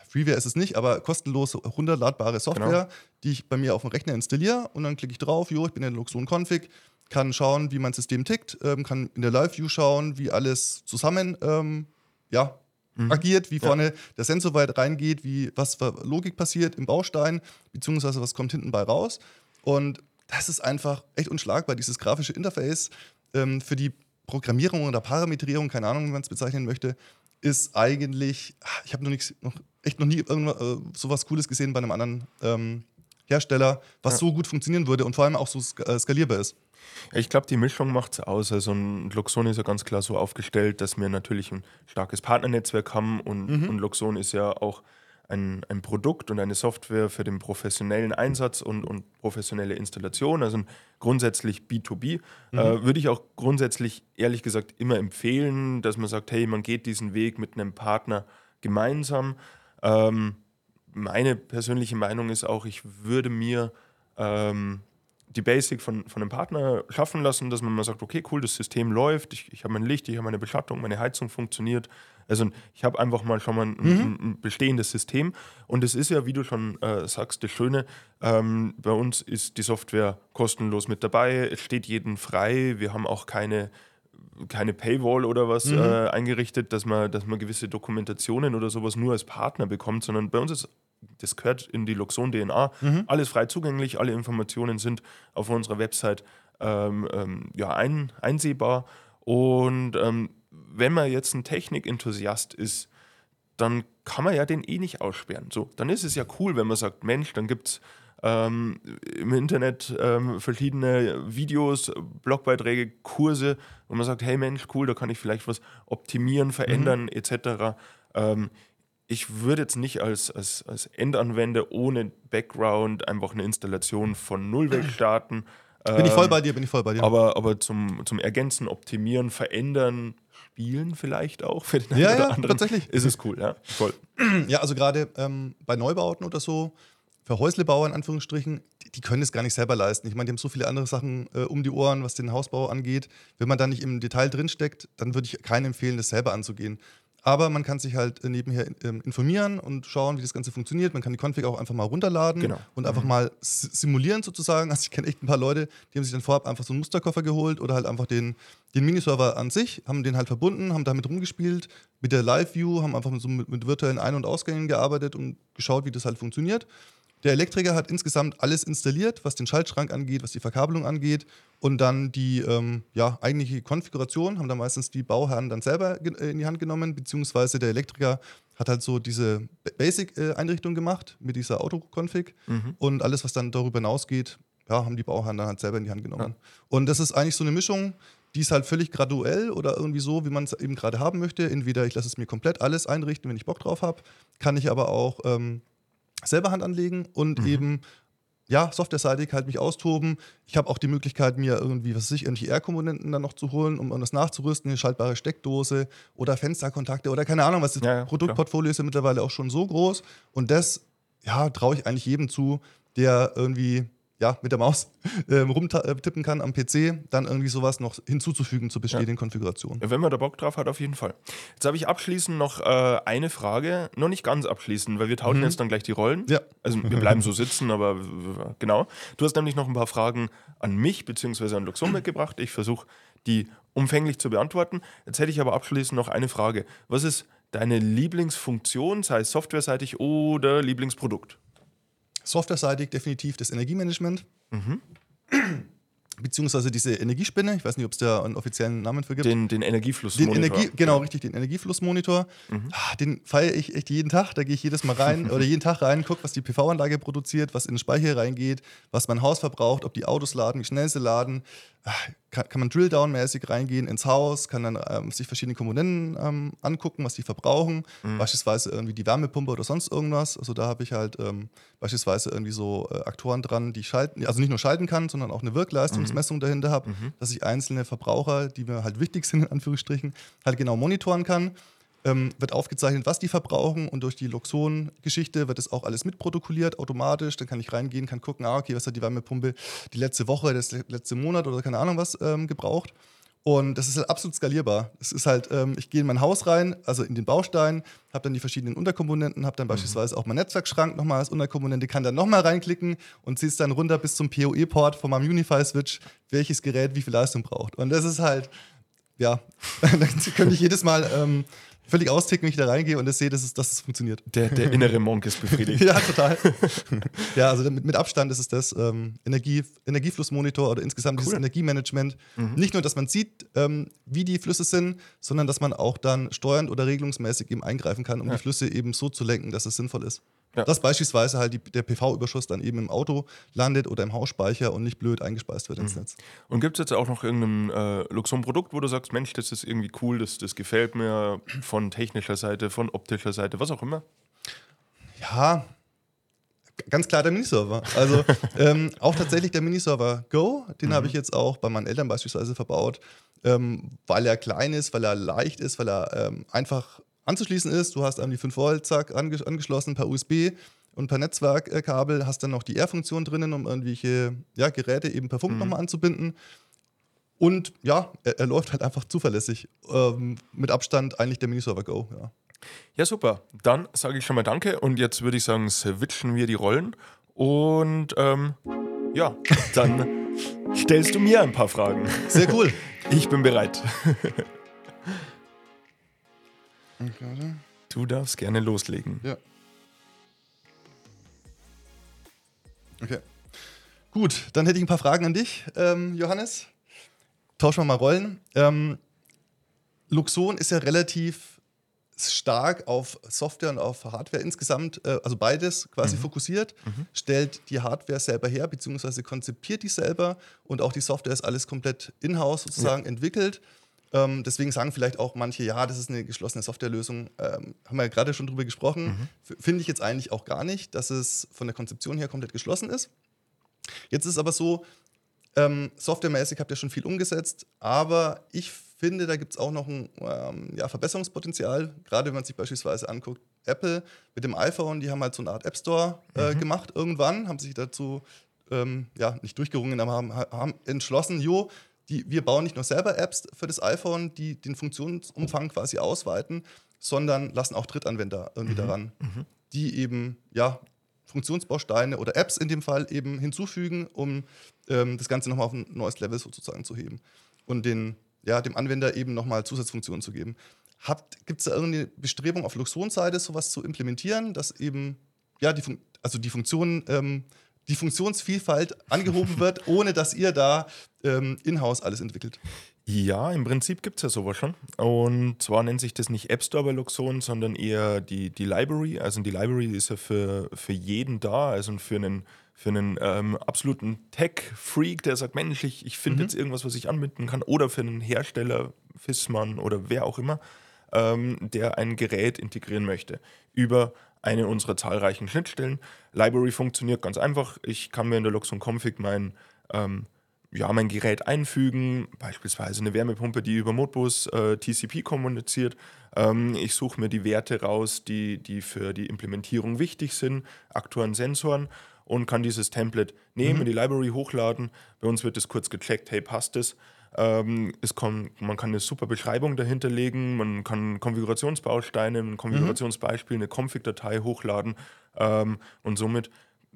Freeware ist es nicht, aber kostenlose, runterladbare Software, genau. die ich bei mir auf dem Rechner installiere und dann klicke ich drauf, jo, ich bin in Luxon-Config, kann schauen, wie mein System tickt, ähm, kann in der Live-View schauen, wie alles zusammen ähm, ja, mhm. agiert, wie vorne ja. der Sensor weit reingeht, wie, was für Logik passiert im Baustein, beziehungsweise was kommt hinten bei raus. Und das ist einfach echt unschlagbar, dieses grafische Interface ähm, für die Programmierung oder Parametrierung, keine Ahnung, wie man es bezeichnen möchte, ist eigentlich, ich habe noch, noch echt noch nie irgendwas, äh, sowas Cooles gesehen bei einem anderen ähm, Hersteller, was ja. so gut funktionieren würde und vor allem auch so äh, skalierbar ist. Ja, ich glaube, die Mischung macht es aus. Also ein Luxon ist ja ganz klar so aufgestellt, dass wir natürlich ein starkes Partnernetzwerk haben und, mhm. und Luxon ist ja auch ein, ein Produkt und eine Software für den professionellen Einsatz und, und professionelle Installation, also grundsätzlich B2B, mhm. äh, würde ich auch grundsätzlich ehrlich gesagt immer empfehlen, dass man sagt, hey, man geht diesen Weg mit einem Partner gemeinsam. Ähm, meine persönliche Meinung ist auch, ich würde mir ähm, die Basic von, von einem Partner schaffen lassen, dass man mal sagt, okay, cool, das System läuft, ich, ich habe mein Licht, ich habe meine Beschattung, meine Heizung funktioniert. Also ich habe einfach mal schon mal ein, mhm. ein, bestehendes System. Und es ist ja, wie du schon äh, sagst, das Schöne, ähm, bei uns ist die Software kostenlos mit dabei, es steht jedem frei, wir haben auch keine keine Paywall oder was mhm. äh, eingerichtet, dass man, dass man gewisse Dokumentationen oder sowas nur als Partner bekommt, sondern bei uns ist das gehört in die Luxon-DNA. Mhm. Alles frei zugänglich, alle Informationen sind auf unserer Website ähm, ähm, ja, ein, einsehbar. Und ähm, wenn man jetzt ein Technikenthusiast ist, dann kann man ja den eh nicht aussperren. So, dann ist es ja cool, wenn man sagt, Mensch, dann gibt es ähm, im Internet ähm, verschiedene Videos, Blogbeiträge, Kurse, wo man sagt, hey Mensch, cool, da kann ich vielleicht was optimieren, verändern mhm. etc. Ähm, ich würde jetzt nicht als, als, als Endanwender ohne Background einfach eine Installation von Null weg starten. Bin ich voll bei dir, bin ich voll bei dir. Aber, aber zum, zum Ergänzen, Optimieren, Verändern, Spielen vielleicht auch für den ja, ja, anderen tatsächlich. ist es cool, ja. Voll. Ja, also gerade ähm, bei Neubauten oder so, für Häuslebauer in Anführungsstrichen, die, die, können es gar nicht selber leisten. Ich meine, die haben so viele andere Sachen äh, um die Ohren, was den Hausbau angeht. Wenn man da nicht im Detail drinsteckt, dann würde ich keinen empfehlen, das selber anzugehen. Aber man kann sich halt äh, nebenher ähm, informieren und schauen, wie das Ganze funktioniert. Man kann die Config auch einfach mal runterladen genau. und einfach mhm. mal simulieren sozusagen. Also ich kenne echt ein paar Leute, die haben sich dann vorab einfach so einen Musterkoffer geholt oder halt einfach den, den Miniserver an sich, haben den halt verbunden, haben damit rumgespielt mit der Live-View, haben einfach so mit, mit virtuellen Ein- und Ausgängen gearbeitet und geschaut, wie das halt funktioniert. Der Elektriker hat insgesamt alles installiert, was den Schaltschrank angeht, was die Verkabelung angeht. Und dann die ähm, ja, eigentliche Konfiguration haben dann meistens die Bauherren dann selber äh, in die Hand genommen, beziehungsweise der Elektriker hat halt so diese Basic-Einrichtung gemacht mit dieser Autoconfig. Mhm. Und alles, was dann darüber hinausgeht, ja, haben die Bauherren dann halt selber in die Hand genommen. Ja. Und das ist eigentlich so eine Mischung, die ist halt völlig graduell oder irgendwie so, wie man es eben gerade haben möchte. Entweder ich lasse es mir komplett alles einrichten, wenn ich Bock drauf habe, kann ich aber auch ähm, selber Hand anlegen und mhm. eben ja, softwareseitig halt mich austoben. Ich habe auch die Möglichkeit, mir irgendwie, was weiß ich, irgendwelche R-Komponenten dann noch zu holen, um das nachzurüsten, eine schaltbare Steckdose oder Fensterkontakte oder keine Ahnung, was das ja, Produktportfolio klar. ist ja mittlerweile auch schon so groß. Und das, ja, traue ich eigentlich jedem zu, der irgendwie ja, mit der Maus äh, rumtippen kann am PC, dann irgendwie sowas noch hinzuzufügen zur bestehenden ja. Konfiguration. Wenn man da Bock drauf hat, auf jeden Fall. Jetzt habe ich abschließend noch äh, eine Frage, noch nicht ganz abschließend, weil wir tauschen mhm. jetzt dann gleich die Rollen. Ja. Also wir bleiben so sitzen, aber genau. Du hast nämlich noch ein paar Fragen an mich bzw. an Luxon mitgebracht. Ich versuche die umfänglich zu beantworten. Jetzt hätte ich aber abschließend noch eine Frage. Was ist deine Lieblingsfunktion, sei es softwareseitig oder Lieblingsprodukt? Softwareseitig definitiv das Energiemanagement. Mhm beziehungsweise diese Energiespinne, ich weiß nicht, ob es da einen offiziellen Namen für gibt. Den, den Energieflussmonitor. Den Energie, genau, richtig, den Energieflussmonitor. Mhm. Ah, den feiere ich echt jeden Tag. Da gehe ich jedes Mal rein oder jeden Tag rein, gucke, was die PV-Anlage produziert, was in den Speicher reingeht, was mein Haus verbraucht, ob die Autos laden, wie schnell sie laden. Kann, kann man Drill-Down-mäßig reingehen ins Haus, kann dann ähm, sich verschiedene Komponenten ähm, angucken, was die verbrauchen. Mhm. Beispielsweise irgendwie die Wärmepumpe oder sonst irgendwas. Also da habe ich halt ähm, beispielsweise irgendwie so äh, Aktoren dran, die schalten, also nicht nur schalten kann, sondern auch eine Wirkleistungsmessung mhm. dahinter habe, mhm. dass ich einzelne Verbraucher, die mir halt wichtig sind, in Anführungsstrichen, halt genau monitoren kann. Ähm, wird aufgezeichnet, was die verbrauchen und durch die Luxon-Geschichte wird das auch alles mitprotokolliert automatisch. Dann kann ich reingehen, kann gucken, ah, okay, was hat die Wärmepumpe die letzte Woche, das letzte Monat oder keine Ahnung was ähm, gebraucht. Und das ist halt absolut skalierbar. Es ist halt, ähm, ich gehe in mein Haus rein, also in den Baustein, habe dann die verschiedenen Unterkomponenten, habe dann mhm. beispielsweise auch meinen Netzwerkschrank nochmal als Unterkomponente, kann dann nochmal reinklicken und ziehe es dann runter bis zum PoE-Port von meinem Unify-Switch, welches Gerät wie viel Leistung braucht. Und das ist halt, ja, dann könnte ich jedes Mal ähm, völlig austicken, wenn ich da reingehe und das sehe, dass es, dass es funktioniert. Der, der innere Monk ist befriedigt. ja, total. ja, also mit, mit, Abstand ist es das ähm, Energie, Energieflussmonitor oder insgesamt cool. dieses Energiemanagement. Mhm. Nicht nur, dass man sieht, ähm, wie die Flüsse sind, sondern dass man auch dann steuernd oder regelungsmäßig eben eingreifen kann, um ja. die Flüsse eben so zu lenken, dass es sinnvoll ist. Ja. Dass beispielsweise halt die, der PV-Überschuss dann eben im Auto landet oder im Hausspeicher und nicht blöd eingespeist wird mhm. ins Netz. Und gibt es jetzt auch noch irgendein äh, Luxon-Produkt, wo du sagst, Mensch, das ist irgendwie cool, das, das gefällt mir von technischer Seite, von optischer Seite, was auch immer? Ja, ganz klar der Miniserver. Also ähm, auch tatsächlich der Miniserver Go, den mhm. habe ich jetzt auch bei meinen Eltern beispielsweise verbaut, ähm, weil er klein ist, weil er leicht ist, weil er ähm, einfach anzuschließen ist. Du hast dann die 5 Volt, zack, angeschlossen per USB und per Netzwerkkabel, hast dann noch die R-Funktion drinnen, um irgendwelche ja, Geräte eben per Funk mhm. nochmal anzubinden. Und ja, er, er, läuft halt einfach zuverlässig. Ähm, mit Abstand eigentlich der Miniserver Go, ja. Ja, super. Dann sage ich schon mal Danke und jetzt würde ich sagen, switchen wir die Rollen. Und ähm, ja, dann stellst du mir ein paar Fragen. Sehr cool. Ich bin bereit. Du darfst gerne loslegen. Ja. Okay. Gut, dann hätte ich ein paar Fragen an dich, ähm, Johannes. Tauschen wir mal Rollen. Ähm, Luxon ist ja relativ stark auf Software und auf Hardware insgesamt, äh, also beides quasi mhm. fokussiert, mhm. stellt die Hardware selber her, beziehungsweise konzipiert die selber und auch die Software ist alles komplett in-house sozusagen ja. entwickelt. Ähm, deswegen sagen vielleicht auch manche, ja, das ist eine geschlossene Softwarelösung. Ähm, haben wir ja gerade schon drüber gesprochen. Mhm. Finde ich jetzt eigentlich auch gar nicht, dass es von der Konzeption her komplett geschlossen ist. Jetzt ist es aber so, ähm, softwaremäßig habt ihr schon viel umgesetzt, aber ich finde, da gibt es auch noch ein ähm, ja, Verbesserungspotenzial. Gerade wenn man sich beispielsweise anguckt, Apple mit dem iPhone, die haben halt so eine Art App Store äh, mhm. gemacht irgendwann, haben sich dazu ähm, ja, nicht durchgerungen, aber haben, haben entschlossen, jo, die, wir bauen nicht nur selber Apps für das iPhone, die den Funktionsumfang quasi ausweiten, sondern lassen auch Drittanwender irgendwie mhm. daran, mhm. die eben ja, Funktionsbausteine oder Apps in dem Fall eben hinzufügen, um ähm, das Ganze nochmal auf ein neues Level sozusagen zu heben und den, ja, dem Anwender eben nochmal Zusatzfunktionen zu geben. Gibt es da irgendeine Bestrebung auf Luxon-Seite, sowas zu implementieren, dass eben ja, die, Fun also die Funktionen ähm, die Funktionsvielfalt angehoben wird, ohne dass ihr da ähm, in-house alles entwickelt. Ja, im Prinzip gibt es ja sowas schon. Und zwar nennt sich das nicht App Store bei Luxon, sondern eher die, die Library. Also die Library ist ja für, für jeden da, also für einen, für einen ähm, absoluten Tech-Freak, der sagt, Mensch, ich, ich finde mhm. jetzt irgendwas, was ich anbinden kann. Oder für einen Hersteller, Fissmann oder wer auch immer, ähm, der ein Gerät integrieren möchte. Über eine unserer zahlreichen Schnittstellen. Library funktioniert ganz einfach. Ich kann mir in der Luxon Config mein, ähm, ja, mein Gerät einfügen, beispielsweise eine Wärmepumpe, die über Modbus äh, TCP kommuniziert. Ähm, ich suche mir die Werte raus, die, die für die Implementierung wichtig sind, aktuellen Sensoren und kann dieses Template nehmen, in die Library hochladen. Bei uns wird das kurz gecheckt, hey, passt es? Ähm, es kommt, man kann eine super Beschreibung dahinter legen, man kann Konfigurationsbausteine, ein Konfigurationsbeispiel, eine Config-Datei hochladen ähm, und somit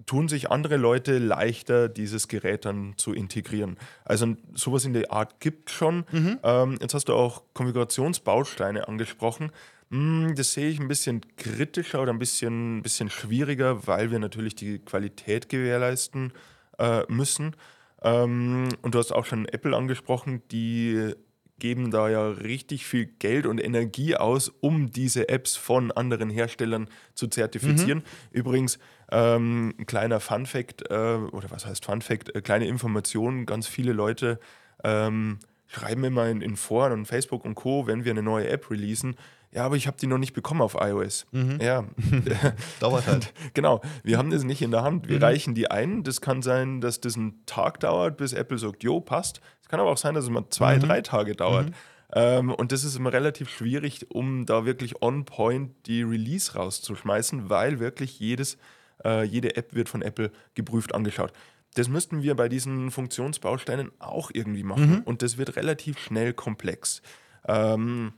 tun sich andere Leute leichter, dieses Gerät dann zu integrieren. Also sowas in der Art gibt schon. Ähm, jetzt hast du auch Konfigurationsbausteine angesprochen. Hm, Das sehe ich ein bisschen kritischer oder ein bisschen, bisschen schwieriger, weil wir natürlich die Qualität gewährleisten äh, müssen. Ähm, und du hast auch schon Apple angesprochen, die geben da ja richtig viel Geld und Energie aus, um diese Apps von anderen Herstellern zu zertifizieren. Übrigens, ähm, ein kleiner Fun-Fact, äh, oder was heißt Fun-Fact, äh, kleine Information, ganz viele Leute ähm, schreiben immer in, in Foren und Facebook und Co., wenn wir eine neue App releasen, ja, aber ich habe die noch nicht bekommen auf iOS. Ja, Dauert halt. genau. Wir haben das nicht in der Hand. Wir reichen die ein. Das kann sein, dass das einen Tag dauert, bis Apple sagt, jo, passt. Es kann aber auch sein, dass es mal zwei, drei Tage dauert. Ähm, und das ist immer relativ schwierig, um da wirklich on point die Release rauszuschmeißen, weil wirklich jedes, äh, jede App wird von Apple geprüft angeschaut. Das müssten wir bei diesen Funktionsbausteinen auch irgendwie machen. Und das wird relativ schnell komplex. Ähm,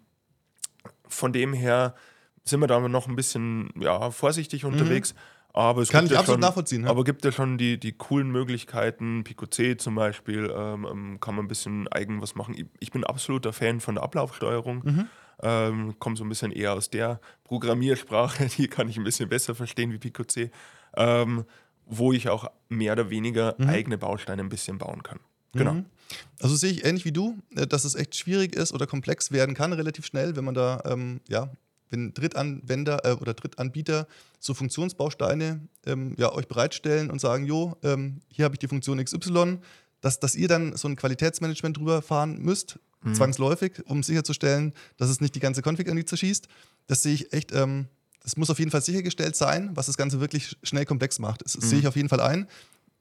von dem her sind wir da noch ein bisschen ja, vorsichtig unterwegs. Aber es Kann gibt ich ja absolut schon, nachvollziehen, ja. Aber gibt ja schon die, die coolen Möglichkeiten. Pico C zum Beispiel ähm, ähm, kann man ein bisschen eigen was machen. Ich, ich bin absoluter Fan von der Ablaufsteuerung. Mhm. Ähm, komme so ein bisschen eher aus der Programmiersprache, die kann ich ein bisschen besser verstehen wie Pico C. Ähm, wo ich auch mehr oder weniger Mhm. eigene Bausteine ein bisschen bauen kann. Genau. Also sehe ich ähnlich wie du, äh, dass es echt schwierig ist oder komplex werden kann, relativ schnell, wenn man da, ähm, ja, wenn Drittanwender äh, oder Drittanbieter so Funktionsbausteine ähm, ja, euch bereitstellen und sagen, jo, ähm, hier habe ich die Funktion XY, dass, dass ihr dann so ein Qualitätsmanagement drüber fahren müsst, zwangsläufig, um sicherzustellen, dass es nicht die ganze Config irgendwie zerschießt. Das sehe ich echt, ähm, das muss auf jeden Fall sichergestellt sein, was das Ganze wirklich schnell komplex macht. Das sehe ich auf jeden Fall ein.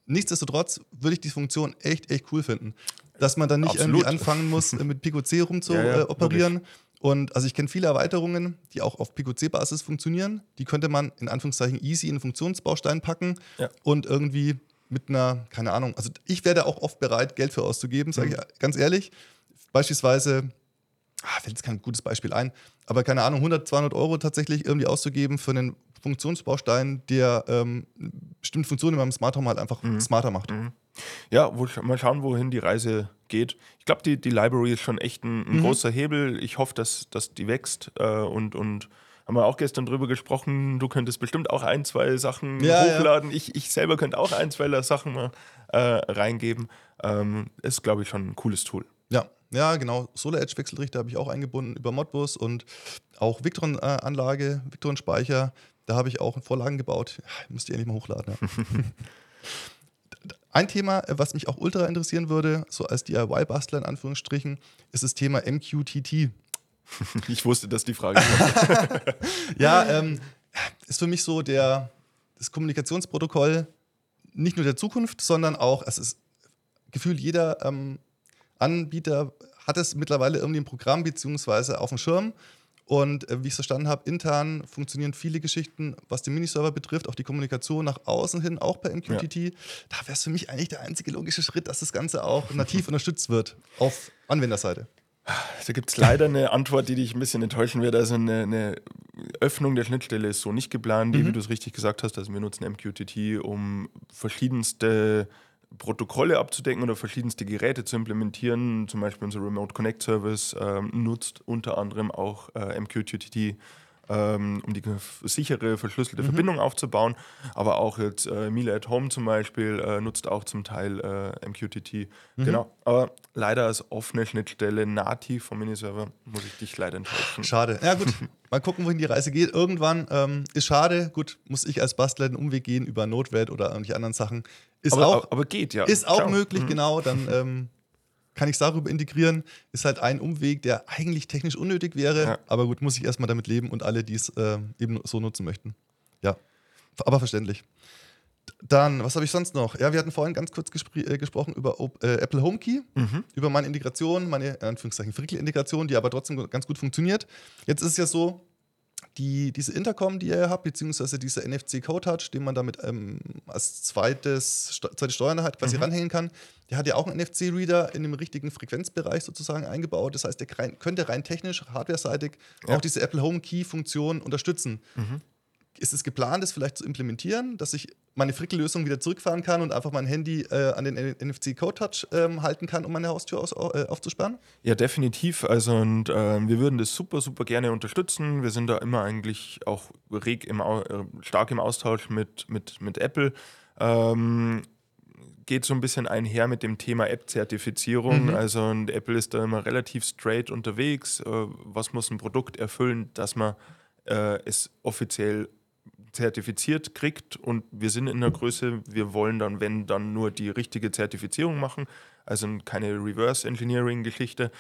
Nichtsdestotrotz würde ich die Funktion echt, echt cool finden. Dass man dann nicht Absolut. irgendwie anfangen muss, äh, mit Pico C rum zu Ja, ja, äh, operieren. Und also ich kenne viele Erweiterungen, die auch auf Pico C-Basis funktionieren. Die könnte man in Anführungszeichen easy in einen Funktionsbaustein packen Ja. und irgendwie mit einer, keine Ahnung, also ich werde auch oft bereit, Geld für auszugeben, sage Mhm. ich ganz ehrlich. Beispielsweise, ah, fällt jetzt kein gutes Beispiel ein, aber keine Ahnung, 100, 200 Euro tatsächlich irgendwie auszugeben für einen Funktionsbaustein, der ähm, bestimmte Funktionen in meinem Smart Home halt einfach Mhm. smarter macht. Ja, wo, mal schauen, wohin die Reise geht. Ich glaube, die, die Library ist schon echt ein, ein großer Hebel. Ich hoffe, dass, dass die wächst äh, und, und haben wir auch gestern drüber gesprochen. Du könntest bestimmt auch ein, zwei Sachen Ja, ja. hochladen. Ich, ich selber könnte auch ein, zwei Sachen mal äh, reingeben. Ähm, ist, glaube ich, schon ein cooles Tool. Ja, ja, genau. Solar Edge Wechselrichter habe ich auch eingebunden über Modbus und auch Victron-Anlage, Victron-Speicher. Da habe ich auch Vorlagen gebaut. Ja, müsst ihr endlich mal hochladen. Ja. Ein Thema, äh, was mich auch ultra interessieren würde, so als DIY-Bastler in Anführungsstrichen, ist das Thema MQTT. Ich wusste, dass die Frage kommt. Ja, ähm, ist für mich so der, das Kommunikationsprotokoll nicht nur der Zukunft, sondern auch, es ist gefühlt jeder ähm, Anbieter hat es mittlerweile irgendwie im Programm beziehungsweise auf dem Schirm. Und äh, wie ich es verstanden habe, intern funktionieren viele Geschichten, was den Miniserver betrifft, auch die Kommunikation nach außen hin, auch per MQTT. Da wäre es für mich eigentlich der einzige logische Schritt, dass das Ganze auch nativ unterstützt wird auf Anwenderseite. Da gibt es leider eine Antwort, die dich ein bisschen enttäuschen wird. Also eine, eine Öffnung der Schnittstelle ist so nicht geplant, Mhm. wie du es richtig gesagt hast. Also wir nutzen MQTT, um verschiedenste Protokolle abzudecken oder verschiedenste Geräte zu implementieren. Zum Beispiel unser Remote Connect Service ähm, nutzt unter anderem auch äh, MQTT, ähm, um die sichere, verschlüsselte Verbindung aufzubauen. Aber auch jetzt äh, Miele at Home zum Beispiel äh, nutzt auch zum Teil äh, MQTT. Genau. Aber leider als offene Schnittstelle nativ vom Miniserver muss ich dich leider enttäuschen. Schade. Ja, gut. Mal gucken, wohin die Reise geht. Irgendwann ähm, ist schade. Gut, muss ich als Bastler den Umweg gehen über Node-RED oder irgendwelche anderen Sachen. Ist aber, auch, aber, geht ja. ist auch Ciao. möglich, genau. Dann ähm, kann ich es darüber integrieren. Ist halt ein Umweg, der eigentlich technisch unnötig wäre. Ja. Aber gut, muss ich erstmal damit leben und alle, die es äh, eben so nutzen möchten. Ja, aber verständlich. Dann, was habe ich sonst noch? Ja, wir hatten vorhin ganz kurz äh, gesprochen über Op äh, Apple HomeKey, über meine Integration, meine in Anführungszeichen Frickel-Integration, die aber trotzdem ganz gut funktioniert. Jetzt ist es ja so, die, diese Intercom, die ihr habt, beziehungsweise dieser NFC Code Touch, den man damit ähm, als zweites, zweite Steuereinheit quasi mhm. ranhängen kann, der hat ja auch einen NFC-Reader in dem richtigen Frequenzbereich sozusagen eingebaut. Das heißt, der könnte rein technisch, hardware-seitig ja. auch diese Apple Home Key-Funktion unterstützen. Mhm ist es geplant, das vielleicht zu implementieren, dass ich meine Frickellösung wieder zurückfahren kann und einfach mein Handy äh, an den NFC Code Touch ähm, halten kann, um meine Haustür aus, äh, aufzusperren? Ja, definitiv. Also und äh, wir würden das super, super gerne unterstützen. Wir sind da immer eigentlich auch reg im, äh, stark im Austausch mit, mit, mit Apple. Ähm, geht so ein bisschen einher mit dem Thema App-Zertifizierung. Mhm. Also und Apple ist da immer relativ straight unterwegs. Äh, was muss ein Produkt erfüllen, dass man äh, es offiziell zertifiziert kriegt und wir sind in der Größe, wir wollen dann, wenn, dann nur die richtige Zertifizierung machen, also keine Reverse Engineering-Geschichte.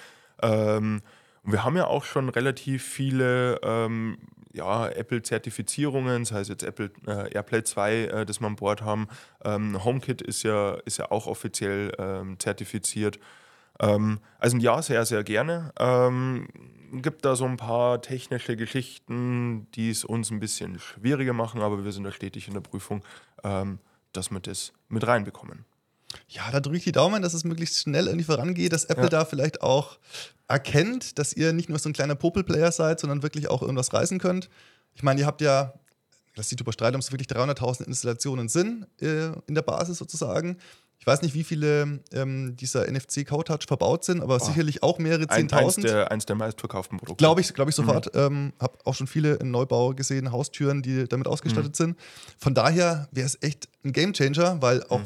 Ähm, und wir haben ja auch schon relativ viele ähm, ja, Apple-Zertifizierungen, das heißt jetzt Apple äh, AirPlay 2, äh, das wir an Bord haben. Ähm, HomeKit ist ja, ist ja auch offiziell ähm, zertifiziert. Ähm, also ja, sehr, sehr gerne. Ähm, gibt da so ein paar technische Geschichten, die es uns ein bisschen schwieriger machen, aber wir sind da stetig in der Prüfung, ähm, dass wir das mit reinbekommen. Ja, da drücke ich die Daumen, dass es möglichst schnell irgendwie vorangeht, dass Apple ja. da vielleicht auch erkennt, dass ihr nicht nur so ein kleiner Popel-Player seid, sondern wirklich auch irgendwas reißen könnt. Ich meine, ihr habt ja, lass die überstreiten, ob es wirklich 300.000 Installationen sind äh, in der Basis sozusagen. Ich weiß nicht, wie viele ähm, dieser NFC Code Touch verbaut sind, aber oh. sicherlich auch mehrere 10.000. Ein, eins, der, eins der meistverkauften Produkte. Glaube ich, glaub ich sofort. Mhm. Ähm, habe auch schon viele im Neubau gesehen, Haustüren, die damit ausgestattet mhm. sind. Von daher wäre es echt ein Game Changer, weil auch, mhm.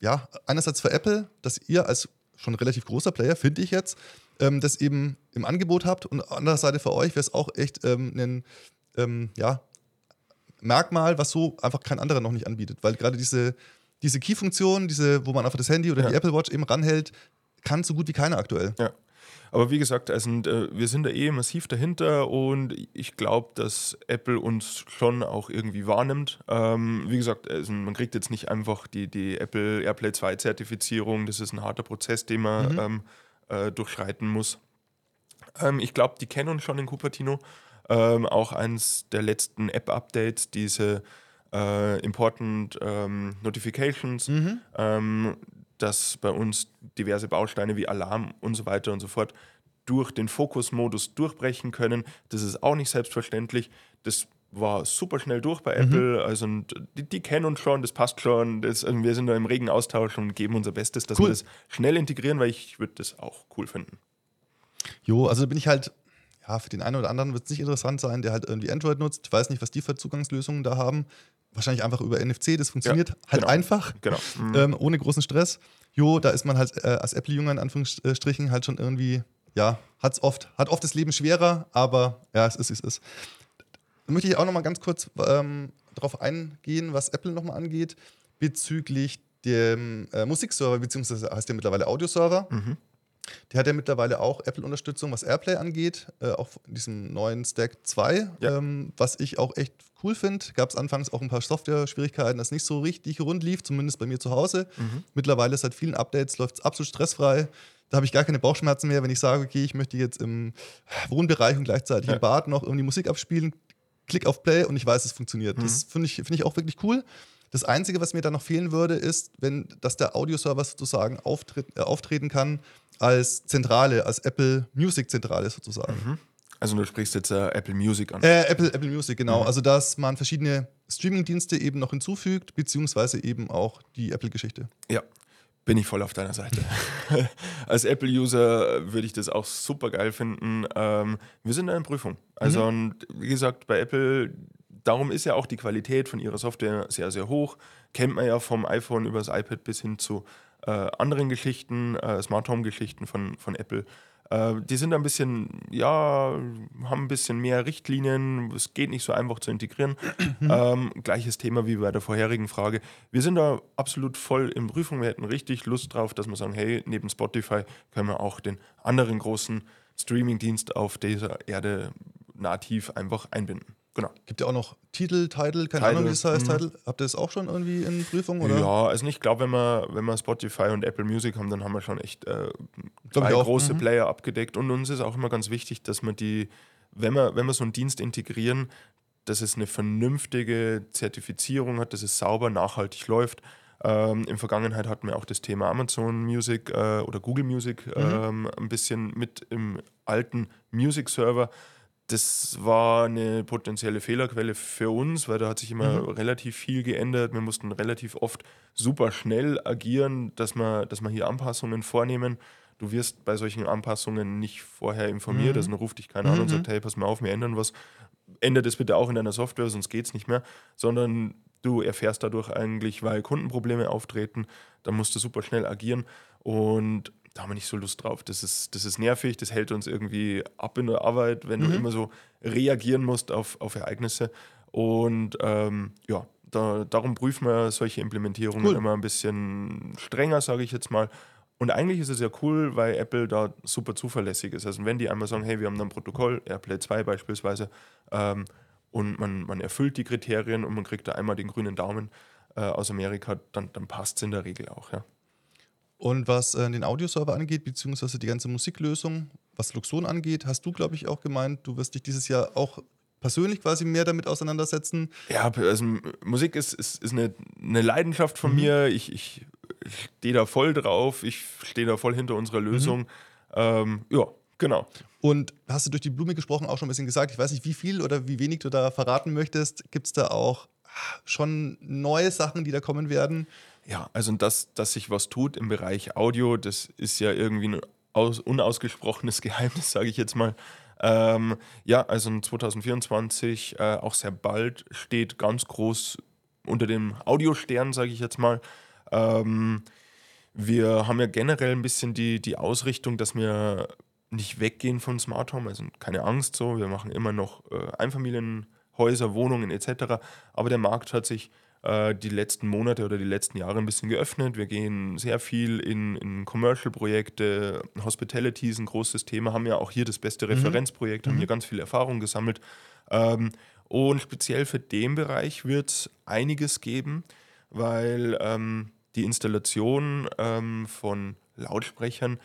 ja, einerseits für Apple, dass ihr als schon relativ großer Player, finde ich jetzt, ähm, das eben im Angebot habt und andererseits für euch wäre es auch echt ähm, ein ähm, ja, Merkmal, was so einfach kein anderer noch nicht anbietet, weil gerade diese diese Key-Funktion, diese, wo man einfach das Handy oder ja. die Apple Watch eben ranhält, kann so gut wie keiner aktuell. Ja. Aber wie gesagt, also, äh, wir sind da eh massiv dahinter und ich glaube, dass Apple uns schon auch irgendwie wahrnimmt. Ähm, wie gesagt, also man kriegt jetzt nicht einfach die, die Apple AirPlay 2 Zertifizierung. Das ist ein harter Prozess, den man mhm. ähm, äh, durchschreiten muss. Ähm, ich glaube, die kennen uns schon in Cupertino. Ähm, auch eins der letzten App-Updates, diese äh, Important ähm, Notifications, mhm. ähm, dass bei uns diverse Bausteine wie Alarm und so weiter und so fort durch den Fokus-Modus durchbrechen können. Das ist auch nicht selbstverständlich. Das war super schnell durch bei mhm. Apple. Also die, die, kennen uns schon, das passt schon. Das, also wir sind da im regen Austausch und geben unser Bestes, dass cool. wir das schnell integrieren, weil ich würde das auch cool finden. Jo, also bin ich halt, ja, für den einen oder anderen wird es nicht interessant sein, der halt irgendwie Android nutzt. Ich weiß nicht, was die für Zugangslösungen da haben wahrscheinlich einfach über NFC, das funktioniert ja, halt genau. einfach, genau. Mhm. Ähm, ohne großen Stress. Jo, da ist man halt äh, als Apple-Jünger in Anführungsstrichen halt schon irgendwie, ja, hat's oft, hat oft das Leben schwerer, aber ja, es ist, es ist. Da möchte ich auch nochmal ganz kurz ähm, darauf eingehen, was Apple nochmal angeht, bezüglich dem äh, Musikserver, beziehungsweise heißt der mittlerweile Audioserver. Mhm. Der hat ja mittlerweile auch Apple-Unterstützung, was Airplay angeht, äh, auch in diesem neuen Stack 2, ja. ähm, was ich auch echt cool finde. Gab es anfangs auch ein paar Software-Schwierigkeiten, das nicht so richtig rund lief, zumindest bei mir zu Hause. Mhm. Mittlerweile seit vielen Updates läuft es absolut stressfrei. Da habe ich gar keine Bauchschmerzen mehr, wenn ich sage, okay, ich möchte jetzt im Wohnbereich und gleichzeitig ja. im Bad noch irgendwie Musik abspielen. Klick auf Play und ich weiß, es funktioniert. Mhm. Das finde ich, find ich auch wirklich cool. Das Einzige, was mir da noch fehlen würde, ist, wenn, dass der Audioserver sozusagen auftritt, äh, auftreten kann als Zentrale, als Apple Music Zentrale sozusagen. Mhm. Also du sprichst jetzt äh, Apple Music an. Äh, Apple, Apple Music, genau. Mhm. Also dass man verschiedene Streaming-Dienste eben noch hinzufügt, beziehungsweise eben auch die Apple-Geschichte. Ja, bin ich voll auf deiner Seite. Als Apple-User würde ich das auch super geil finden. Ähm, wir sind in Prüfung. Also, mhm. und wie gesagt, bei Apple, darum ist ja auch die Qualität von ihrer Software sehr, sehr hoch. Kennt man ja vom iPhone über das iPad bis hin zu äh, anderen Geschichten, äh, Smart Home-Geschichten von, von Apple. Äh, die sind ein bisschen, ja, haben ein bisschen mehr Richtlinien. Es geht nicht so einfach zu integrieren. Mhm. Ähm, gleiches Thema wie bei der vorherigen Frage. Wir sind da absolut voll in Prüfung. Wir hätten richtig Lust drauf, dass wir sagen, hey, neben Spotify können wir auch den anderen großen Streaming-Dienst auf dieser Erde nativ einfach einbinden. Genau. Gibt ja auch noch Titel, Title, keine Title, Ahnung, wie es heißt, Title. Habt ihr das auch schon irgendwie in Prüfung? Oder? Ja, also ich glaube, wenn wir, wenn wir Spotify und Apple Music haben, dann haben wir schon echt äh, drei große mhm. Player abgedeckt. Und uns ist auch immer ganz wichtig, dass man die, wenn wir, wenn wir so einen Dienst integrieren, dass es eine vernünftige Zertifizierung hat, dass es sauber, nachhaltig läuft. Ähm, in Vergangenheit hatten wir auch das Thema Amazon Music äh, oder Google Music mhm. ähm, ein bisschen mit im alten Music Server. Das war eine potenzielle Fehlerquelle für uns, weil da hat sich immer mhm. relativ viel geändert. Wir mussten relativ oft super schnell agieren, dass wir, dass wir hier Anpassungen vornehmen. Du wirst bei solchen Anpassungen nicht vorher informiert, mhm. also ruft dich keiner mhm. an und sagt, mhm. hey, pass mal auf, wir ändern was. Ändert es bitte auch in deiner Software, sonst geht es nicht mehr. Sondern du erfährst dadurch eigentlich, weil Kundenprobleme auftreten, dann musst du super schnell agieren und da haben wir nicht so Lust drauf. Das ist, das ist nervig, das hält uns irgendwie ab in der Arbeit, wenn mhm. du immer so reagieren musst auf, auf Ereignisse. Und ähm, ja, da, darum prüfen wir solche Implementierungen cool. immer ein bisschen strenger, sage ich jetzt mal. Und eigentlich ist es ja cool, weil Apple da super zuverlässig ist. Also wenn die einmal sagen, hey, wir haben ein Protokoll, AirPlay 2 beispielsweise, ähm, und man, man erfüllt die Kriterien und man kriegt da einmal den grünen Daumen äh, aus Amerika, dann, dann passt es in der Regel auch, ja. Und was äh, den Audioserver angeht, beziehungsweise die ganze Musiklösung, was Luxon angeht, hast du, glaube ich, auch gemeint, du wirst dich dieses Jahr auch persönlich quasi mehr damit auseinandersetzen. Ja, also Musik ist, ist, ist eine, eine Leidenschaft von mhm. mir. Ich, ich stehe da voll drauf. Ich stehe da voll hinter unserer Lösung. Mhm. Ähm, ja, genau. Und hast du durch die Blume gesprochen auch schon ein bisschen gesagt, ich weiß nicht, wie viel oder wie wenig du da verraten möchtest. Gibt es da auch schon neue Sachen, die da kommen werden? Ja, also dass, dass sich was tut im Bereich Audio, das ist ja irgendwie ein aus, unausgesprochenes Geheimnis, sage ich jetzt mal. Ähm, ja, also 2024, äh, auch sehr bald, steht ganz groß unter dem Audiostern, sage ich jetzt mal. Ähm, wir haben ja generell ein bisschen die, die Ausrichtung, dass wir nicht weggehen von Smart Home, also keine Angst so, wir machen immer noch äh, Einfamilienhäuser, Wohnungen etc. Aber der Markt hat sich äh, die letzten Monate oder die letzten Jahre ein bisschen geöffnet. Wir gehen sehr viel in, in Commercial-Projekte, Hospitality ist ein großes Thema, haben ja auch hier das beste mhm. Referenzprojekt, mhm. haben hier ganz viel Erfahrung gesammelt. Ähm, und speziell für den Bereich wird es einiges geben, weil ähm, die Installation ähm, von Lautsprechern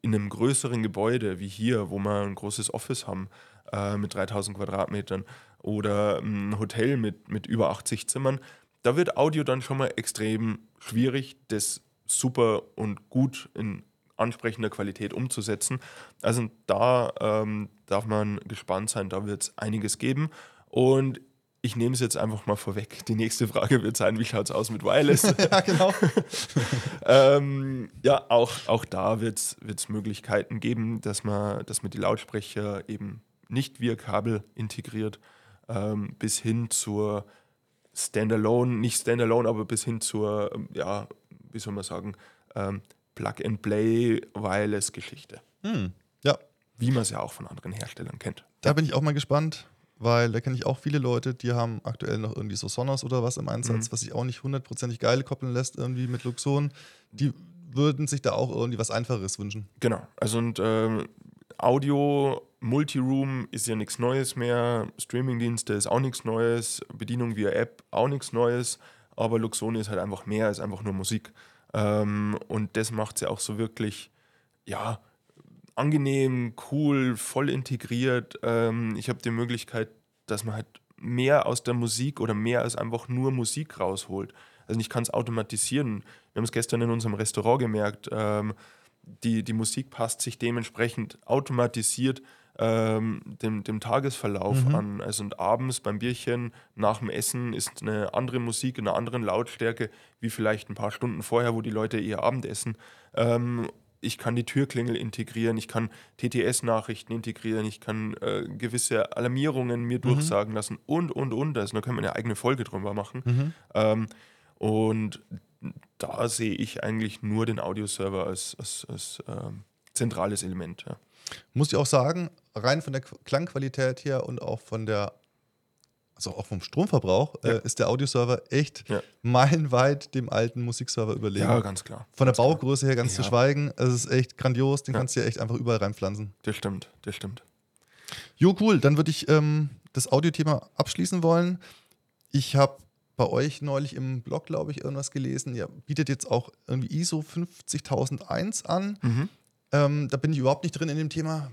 in einem größeren Gebäude wie hier, wo wir ein großes Office haben äh, mit 3000 Quadratmetern oder ein Hotel mit, mit über 80 Zimmern, da wird Audio dann schon mal extrem schwierig, das super und gut in ansprechender Qualität umzusetzen. Also da ähm, darf man gespannt sein, da wird es einiges geben. Und ich nehme es jetzt einfach mal vorweg. Die nächste Frage wird sein, wie schaut es aus mit Wireless? ja, genau. ähm, ja, auch, auch da wird es Möglichkeiten geben, dass man, dass man die Lautsprecher eben nicht via Kabel integriert, ähm, bis hin zur Standalone, nicht Standalone, aber bis hin zur, ähm, ja, wie soll man sagen, ähm, Plug-and-Play Wireless-Geschichte. Hm, ja. Wie man es ja auch von anderen Herstellern kennt. Da bin ich auch mal gespannt, weil da kenne ich auch viele Leute, die haben aktuell noch irgendwie so Sonos oder was im Einsatz, mhm. was sich auch nicht hundertprozentig geil koppeln lässt, irgendwie mit Luxon. Die würden sich da auch irgendwie was Einfaches wünschen. Genau. Also und ähm, Audio, Multiroom ist ja nichts Neues mehr, Streamingdienste ist auch nichts Neues, Bedienung via App auch nichts Neues, aber Luxone ist halt einfach mehr als einfach nur Musik. Ähm, und das macht es ja auch so wirklich, ja, angenehm, cool, voll integriert. Ähm, ich habe die Möglichkeit, dass man halt mehr aus der Musik oder mehr als einfach nur Musik rausholt. Also ich kann es automatisieren. Wir haben es gestern in unserem Restaurant gemerkt. Ähm, die, die Musik passt sich dementsprechend automatisiert ähm, dem, dem Tagesverlauf mhm. an. Also und abends beim Bierchen nach dem Essen ist eine andere Musik in einer anderen Lautstärke, wie vielleicht ein paar Stunden vorher, wo die Leute ihr Abendessen. Ähm, ich kann die Türklingel integrieren, ich kann TTS-Nachrichten integrieren, ich kann äh, gewisse Alarmierungen mir mhm. durchsagen lassen und, und, und. Also da können wir eine eigene Folge drüber machen. Mhm. Ähm, und da sehe ich eigentlich nur den Audioserver als, als, als ähm, zentrales Element. Ja. Muss ich auch sagen, rein von der Klangqualität her und auch von der, also auch vom Stromverbrauch, ja. äh, ist der Audioserver echt ja. meilenweit dem alten Musikserver überlegen. Ja, ganz klar. Von ganz der Baugröße her ganz zu schweigen, es ist echt grandios, den kannst du ja echt einfach überall reinpflanzen. Das stimmt, das stimmt. Jo, cool, dann würde ich ähm, das Audiothema abschließen wollen. Ich habe bei euch neulich im Blog, glaube ich, irgendwas gelesen. Ihr bietet jetzt auch irgendwie ISO 50001 an. Mhm. Ähm, da bin ich überhaupt nicht drin in dem Thema.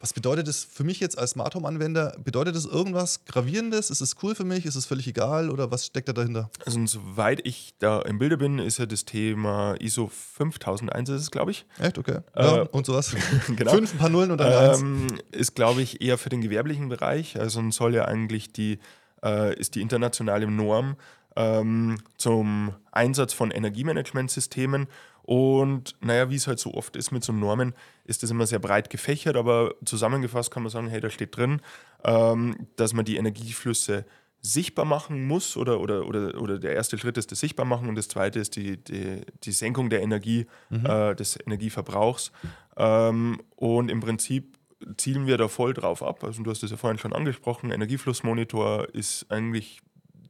Was bedeutet das für mich jetzt als Smart Home Anwender? Bedeutet das irgendwas Gravierendes? Ist es cool für mich? Ist es völlig egal? Oder was steckt da dahinter? Also, soweit ich da im Bilde bin, ist ja das Thema ISO 5001, ist es, glaube ich. Echt? Okay. Ja, Äh, und sowas. genau. Fünf, ein paar Nullen und dann eins. Ähm, ist, glaube ich, eher für den gewerblichen Bereich. Also soll ja eigentlich die, äh, ist die internationale Norm ähm, zum Einsatz von Energiemanagementsystemen. Und naja, wie es halt so oft ist mit so Normen, ist das immer sehr breit gefächert, aber zusammengefasst kann man sagen, hey, da steht drin, ähm, dass man die Energieflüsse sichtbar machen muss oder, oder, oder, oder der erste Schritt ist das sichtbar machen und das zweite ist die, die, die Senkung der Energie, äh, des Energieverbrauchs. Ähm, und im Prinzip zielen wir da voll drauf ab. Also du hast es ja vorhin schon angesprochen, Energieflussmonitor ist eigentlich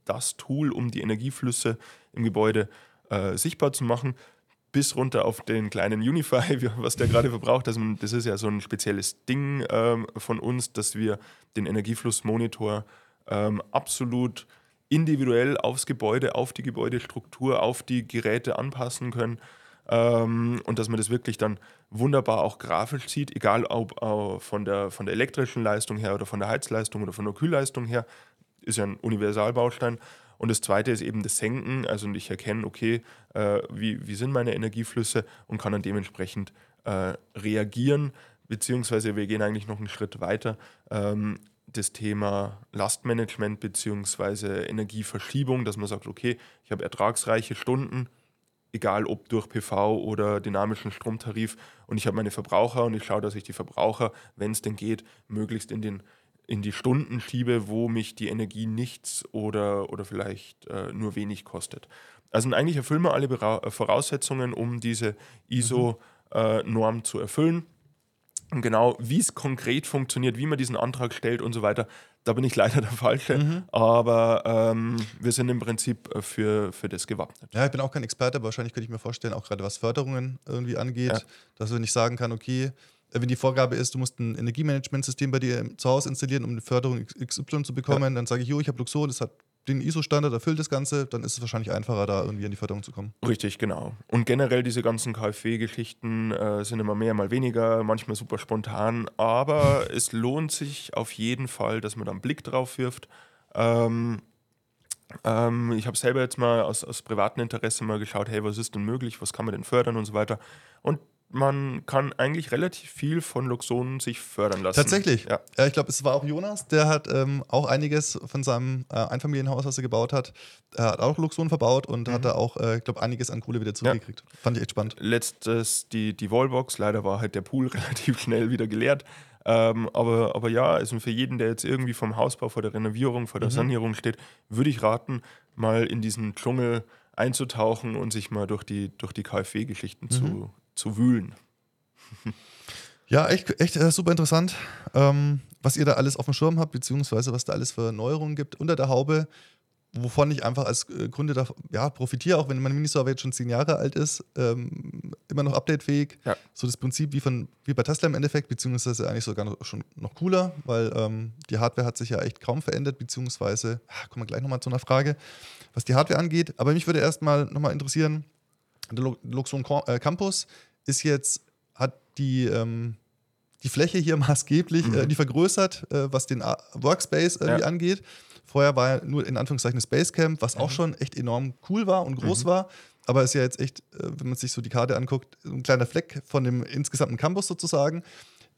das Tool, um die Energieflüsse im Gebäude äh, sichtbar zu machen, bis runter auf den kleinen Unify, was der gerade verbraucht. Also das ist ja so ein spezielles Ding ähm, von uns, dass wir den Energieflussmonitor ähm, absolut individuell aufs Gebäude, auf die Gebäudestruktur, auf die Geräte anpassen können. Ähm, und dass man das wirklich dann wunderbar auch grafisch sieht, egal ob äh, von, der, von der elektrischen Leistung her oder von der Heizleistung oder von der Kühlleistung her, ist ja ein Universalbaustein. Und das zweite ist eben das Senken, also ich erkenne, okay, äh, wie, wie sind meine Energieflüsse und kann dann dementsprechend äh, reagieren, beziehungsweise wir gehen eigentlich noch einen Schritt weiter. Ähm, das Thema Lastmanagement beziehungsweise Energieverschiebung, dass man sagt, okay, ich habe ertragsreiche Stunden, egal ob durch PV oder dynamischen Stromtarif. Und ich habe meine Verbraucher und ich schaue, dass ich die Verbraucher, wenn es denn geht, möglichst in, den, in die Stunden schiebe, wo mich die Energie nichts oder, oder vielleicht äh, nur wenig kostet. Also eigentlich erfüllen wir alle äh, Voraussetzungen, um diese ISO-Norm zu erfüllen. Und genau, wie es konkret funktioniert, wie man diesen Antrag stellt und so weiter, da bin ich leider der Falsche. Aber ähm, wir sind im Prinzip äh, für, für das gewappnet. Ja, ich bin auch kein Experte, aber wahrscheinlich könnte ich mir vorstellen, auch gerade was Förderungen irgendwie angeht, Ja. dass du nicht sagen kann, okay, äh, wenn die Vorgabe ist, du musst ein Energiemanagementsystem bei dir im- zu Hause installieren, um eine Förderung XY zu bekommen, dann sage ich, jo, ich habe Luxor, das hat den ISO-Standard, erfüllt das Ganze, dann ist es wahrscheinlich einfacher, da irgendwie an die Förderung zu kommen. Richtig, genau. Und generell diese ganzen KfW-Geschichten äh, sind immer mehr, mal weniger, manchmal super spontan, aber es lohnt sich auf jeden Fall, dass man da einen Blick drauf wirft. Ähm, ähm, ich habe selber jetzt mal aus, aus privatem Interesse mal geschaut, hey, was ist denn möglich, was kann man denn fördern und so weiter. Und man kann eigentlich relativ viel von Luxonen sich fördern lassen. Tatsächlich. Ja. Ja, ich glaube, es war auch Jonas, der hat ähm, auch einiges von seinem äh, Einfamilienhaus, was er gebaut hat, er hat auch Luxon verbaut und hat da auch, äh, ich glaube, einiges an Kohle wieder zurückgekriegt. Fand ich echt spannend. letztes die, die Wallbox. Leider war halt der Pool relativ schnell wieder geleert. Ähm, aber, aber ja, also für jeden, der jetzt irgendwie vom Hausbau, vor der Renovierung, vor der Sanierung steht, würde ich raten, mal in diesen Dschungel einzutauchen und sich mal durch die, durch die KfW-Geschichten zu, zu wühlen. Ja, echt, echt äh, super interessant, ähm, was ihr da alles auf dem Schirm habt, beziehungsweise was da alles für Neuerungen gibt unter der Haube, wovon ich einfach als äh, Kunde da, ja, profitiere, auch wenn mein Miniserver jetzt schon zehn Jahre alt ist, ähm, immer noch updatefähig. Ja. So das Prinzip wie, von, wie bei Tesla im Endeffekt, beziehungsweise eigentlich sogar noch, schon noch cooler, weil ähm, die Hardware hat sich ja echt kaum verändert, beziehungsweise, ah, kommen wir gleich nochmal zu einer Frage, was die Hardware angeht. Aber mich würde erstmal nochmal interessieren, der Lu- Luxon äh, Campus ist jetzt, hat die, ähm, die Fläche hier maßgeblich äh, die vergrößert, äh, was den Workspace irgendwie Ja. angeht. Vorher war ja nur in Anführungszeichen das Basecamp, was auch schon echt enorm cool war und groß war. Aber ist ja jetzt echt, äh, wenn man sich so die Karte anguckt, ein kleiner Fleck von dem insgesamten Campus sozusagen.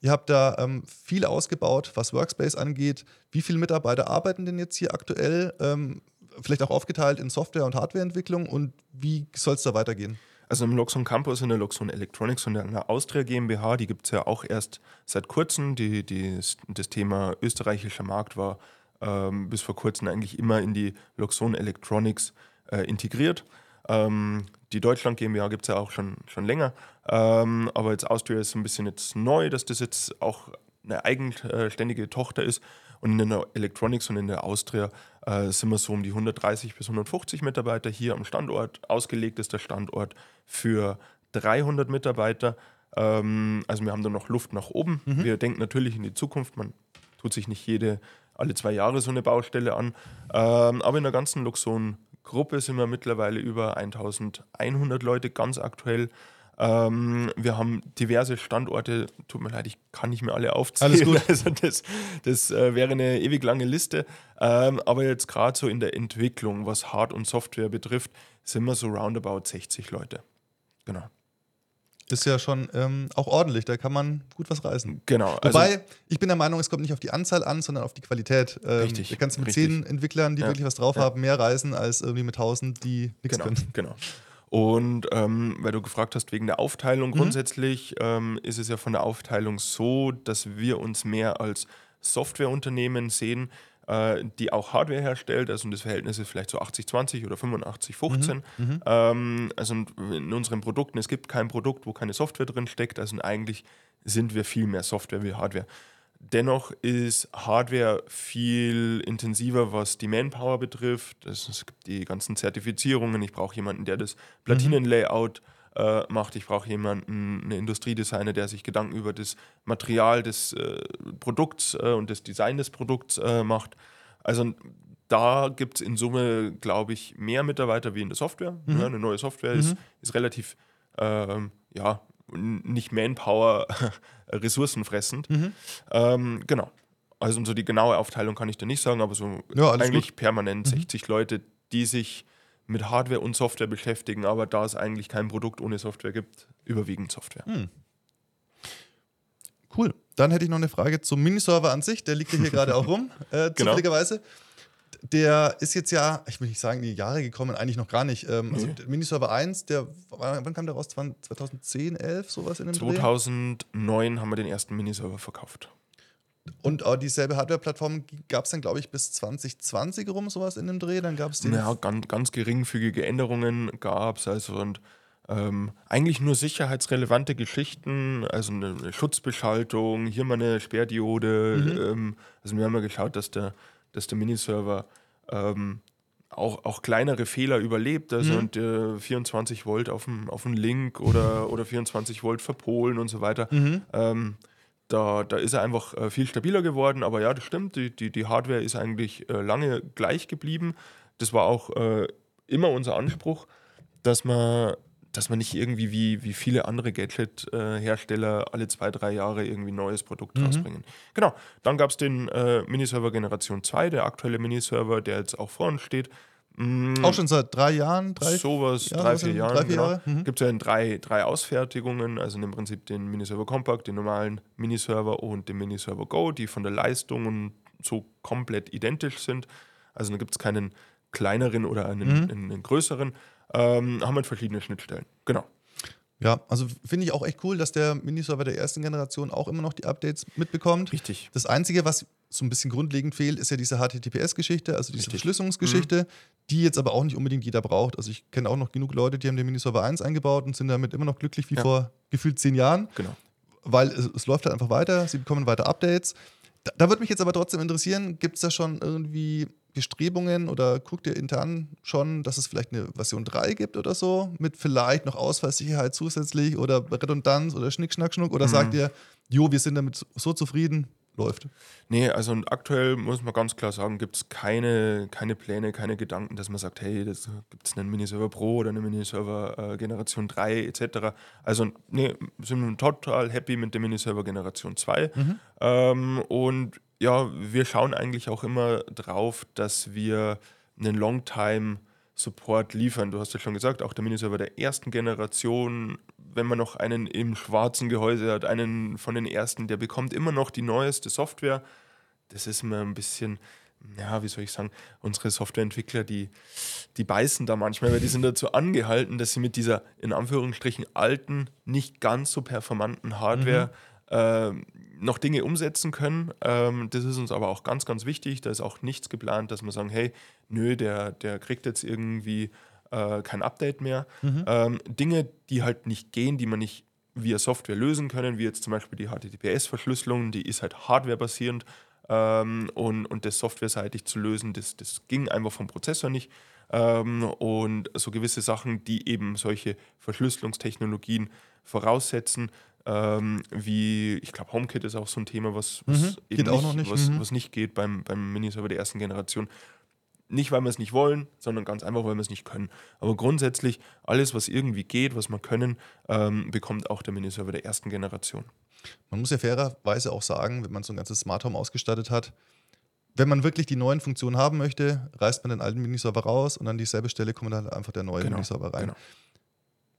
Ihr habt da ähm, viel ausgebaut, was Workspace angeht. Wie viele Mitarbeiter arbeiten denn jetzt hier aktuell? Ähm, vielleicht auch aufgeteilt in Software- und Hardwareentwicklung und wie soll es da weitergehen? Also im Luxon Campus in der Luxon Electronics und in der Austria GmbH, die gibt es ja auch erst seit kurzem. Die, die, das Thema österreichischer Markt war ähm, bis vor kurzem eigentlich immer in die Luxon Electronics äh, integriert. Ähm, die Deutschland GmbH gibt es ja auch schon, schon länger. Ähm, aber jetzt Austria ist ein bisschen jetzt neu, dass das jetzt auch eine eigenständige Tochter ist. Und in der Electronics und in der Austria äh, sind wir so um die 130 bis 150 Mitarbeiter hier am Standort. Ausgelegt ist der Standort für 300 Mitarbeiter. Ähm, also wir haben da noch Luft nach oben. Wir denken natürlich in die Zukunft. Man tut sich nicht jede, alle zwei Jahre so eine Baustelle an. Ähm, aber in der ganzen Luxon-Gruppe sind wir mittlerweile über 1100 Leute ganz aktuell. Ähm, wir haben diverse Standorte, tut mir leid, ich kann nicht mehr alle aufzählen. Alles gut. Also das, das äh, wäre eine ewig lange Liste. Ähm, aber jetzt gerade so in der Entwicklung, was Hard- und Software betrifft, sind wir so roundabout 60 Leute. Genau. Ist ja schon ähm, auch ordentlich, da kann man gut was reißen. Genau. Wobei, ich bin der Meinung, es kommt nicht auf die Anzahl an, sondern auf die Qualität. Ähm, Richtig, Da kannst du mit richtig. zehn Entwicklern, die Ja, wirklich was drauf ja. haben, mehr reißen als irgendwie mit tausend, die nichts Genau, können. genau. Und ähm, weil du gefragt hast wegen der Aufteilung, Mhm. grundsätzlich ähm, ist es ja von der Aufteilung so, dass wir uns mehr als Softwareunternehmen sehen, äh, die auch Hardware herstellt. Also das Verhältnis ist vielleicht so 80-20 oder 85-15. Mhm, Ähm, also in unseren Produkten, es gibt kein Produkt, wo keine Software drin steckt. Also eigentlich sind wir viel mehr Software wie Hardware. Dennoch ist Hardware viel intensiver, was die Manpower betrifft. Es, gibt die ganzen Zertifizierungen. Ich brauche jemanden, der das Platinenlayout äh, macht. Ich brauche jemanden, einen Industriedesigner, der sich Gedanken über das Material des äh, Produkts äh, und das Design des Produkts äh, macht. Also da gibt es in Summe, glaube ich, mehr Mitarbeiter wie in der Software. Ja, eine neue Software ist, ist relativ, ähm, ja, nicht Manpower ressourcenfressend. Ähm, genau. Also so die genaue Aufteilung kann ich da nicht sagen, aber so Ja, eigentlich permanent 60 Leute, die sich mit Hardware und Software beschäftigen, aber da es eigentlich kein Produkt ohne Software gibt, überwiegend Software. Cool. Dann hätte ich noch eine Frage zum Miniserver an sich. Der liegt ja hier gerade auch rum, äh, Genau. zufälligerweise. Der ist jetzt ja, ich will nicht sagen, in die Jahre gekommen, eigentlich noch gar nicht. Ähm, also Nee. Miniserver 1, der, wann kam der raus? 2010, 11, sowas in dem Dreh? 2009 haben wir den ersten Miniserver verkauft. Und auch dieselbe Hardware-Plattform gab es dann, glaube ich, bis 2020 rum, sowas in dem Dreh. Dann gab es den. Ja, ganz, ganz geringfügige Änderungen gab es. Also und ähm, eigentlich nur sicherheitsrelevante Geschichten, also eine, Schutzbeschaltung, hier mal eine Sperrdiode. Ähm, also wir haben ja geschaut, dass der, dass der Miniserver ähm, auch, auch kleinere Fehler überlebt, also Mhm. und äh, 24 Volt auf dem, auf dem Link oder, oder 24 Volt verpolen und so weiter. Mhm. Ähm, da, da ist er einfach äh, viel stabiler geworden, aber ja, das stimmt, die, die, die Hardware ist eigentlich äh, lange gleich geblieben. Das war auch äh, immer unser Anspruch, dass man, dass man nicht irgendwie wie, wie viele andere Gadget-Hersteller alle zwei, drei Jahre irgendwie ein neues Produkt rausbringen. Genau, dann gab es den äh, Miniserver Generation 2, der aktuelle Miniserver, der jetzt auch vor uns steht. Mm, auch schon seit drei Jahren, drei. sowas, Jahre, drei, vier Jahren. drei, vier genau. Jahre, mhm. Gibt es ja in drei, drei Ausfertigungen, also im Prinzip den Miniserver Compact, den normalen Miniserver und den Miniserver Go, die von der Leistung und so komplett identisch sind. Also da gibt es keinen kleineren oder einen, Mhm. einen, einen größeren. Ähm, haben wir verschiedene Schnittstellen. Genau. Ja, also finde ich auch echt cool, dass der Miniserver der ersten Generation auch immer noch die Updates mitbekommt. Richtig. Das Einzige, was so ein bisschen grundlegend fehlt, ist ja diese HTTPS-Geschichte, also diese Richtig. Verschlüsselungsgeschichte, die jetzt aber auch nicht unbedingt jeder braucht. Also ich kenne auch noch genug Leute, die haben den Miniserver 1 eingebaut und sind damit immer noch glücklich wie Ja. vor gefühlt zehn Jahren, Genau. weil es, es läuft halt einfach weiter, sie bekommen weiter Updates. Da, da würde mich jetzt aber trotzdem interessieren, gibt es da schon irgendwie Bestrebungen oder guckt ihr intern schon, dass es vielleicht eine Version 3 gibt oder so, mit vielleicht noch Ausfallsicherheit zusätzlich oder Redundanz oder Schnick, Schnack, Schnuck oder sagt ihr, jo, wir sind damit so zufrieden, läuft. Nee, also und aktuell muss man ganz klar sagen, gibt es keine, keine Pläne, keine Gedanken, dass man sagt, hey, das gibt es einen Miniserver Pro oder einen Miniserver äh, Generation 3 etc. Also nee, sind wir total happy mit dem Miniserver Generation 2. Ähm, und ja, wir schauen eigentlich auch immer drauf, dass wir einen Longtime Support liefern. Du hast ja schon gesagt, auch der Miniserver der ersten Generation, wenn man noch einen im schwarzen Gehäuse hat, einen von den ersten, der bekommt immer noch die neueste Software. Das ist immer ein bisschen, ja, wie soll ich sagen, unsere Softwareentwickler, die, die beißen da manchmal, weil die sind dazu angehalten, dass sie mit dieser in Anführungsstrichen alten, nicht ganz so performanten Hardware ähm, noch Dinge umsetzen können. Ähm, das ist uns aber auch ganz, ganz wichtig. Da ist auch nichts geplant, dass wir sagen, hey, nö, der, der kriegt jetzt irgendwie äh, kein Update mehr. Ähm, Dinge, die halt nicht gehen, die man nicht via Software lösen können, wie jetzt zum Beispiel die HTTPS-Verschlüsselung, die ist halt hardwarebasierend ähm, und, und das softwareseitig zu lösen, das, das ging einfach vom Prozessor nicht. Ähm, und so gewisse Sachen, die eben solche Verschlüsselungstechnologien voraussetzen, ähm, wie, ich glaube, HomeKit ist auch so ein Thema, was, was Mhm. Auch noch nicht, Was, mhm. was nicht geht beim, beim Miniserver der ersten Generation. Nicht, weil wir es nicht wollen, sondern ganz einfach, weil wir es nicht können. Aber grundsätzlich, alles, was irgendwie geht, was wir können, ähm, bekommt auch der Miniserver der ersten Generation. Man muss ja fairerweise auch sagen, wenn man so ein ganzes Smart Home ausgestattet hat, wenn man wirklich die neuen Funktionen haben möchte, reißt man den alten Miniserver raus und an dieselbe Stelle kommt dann einfach der neue Genau, Miniserver rein. genau.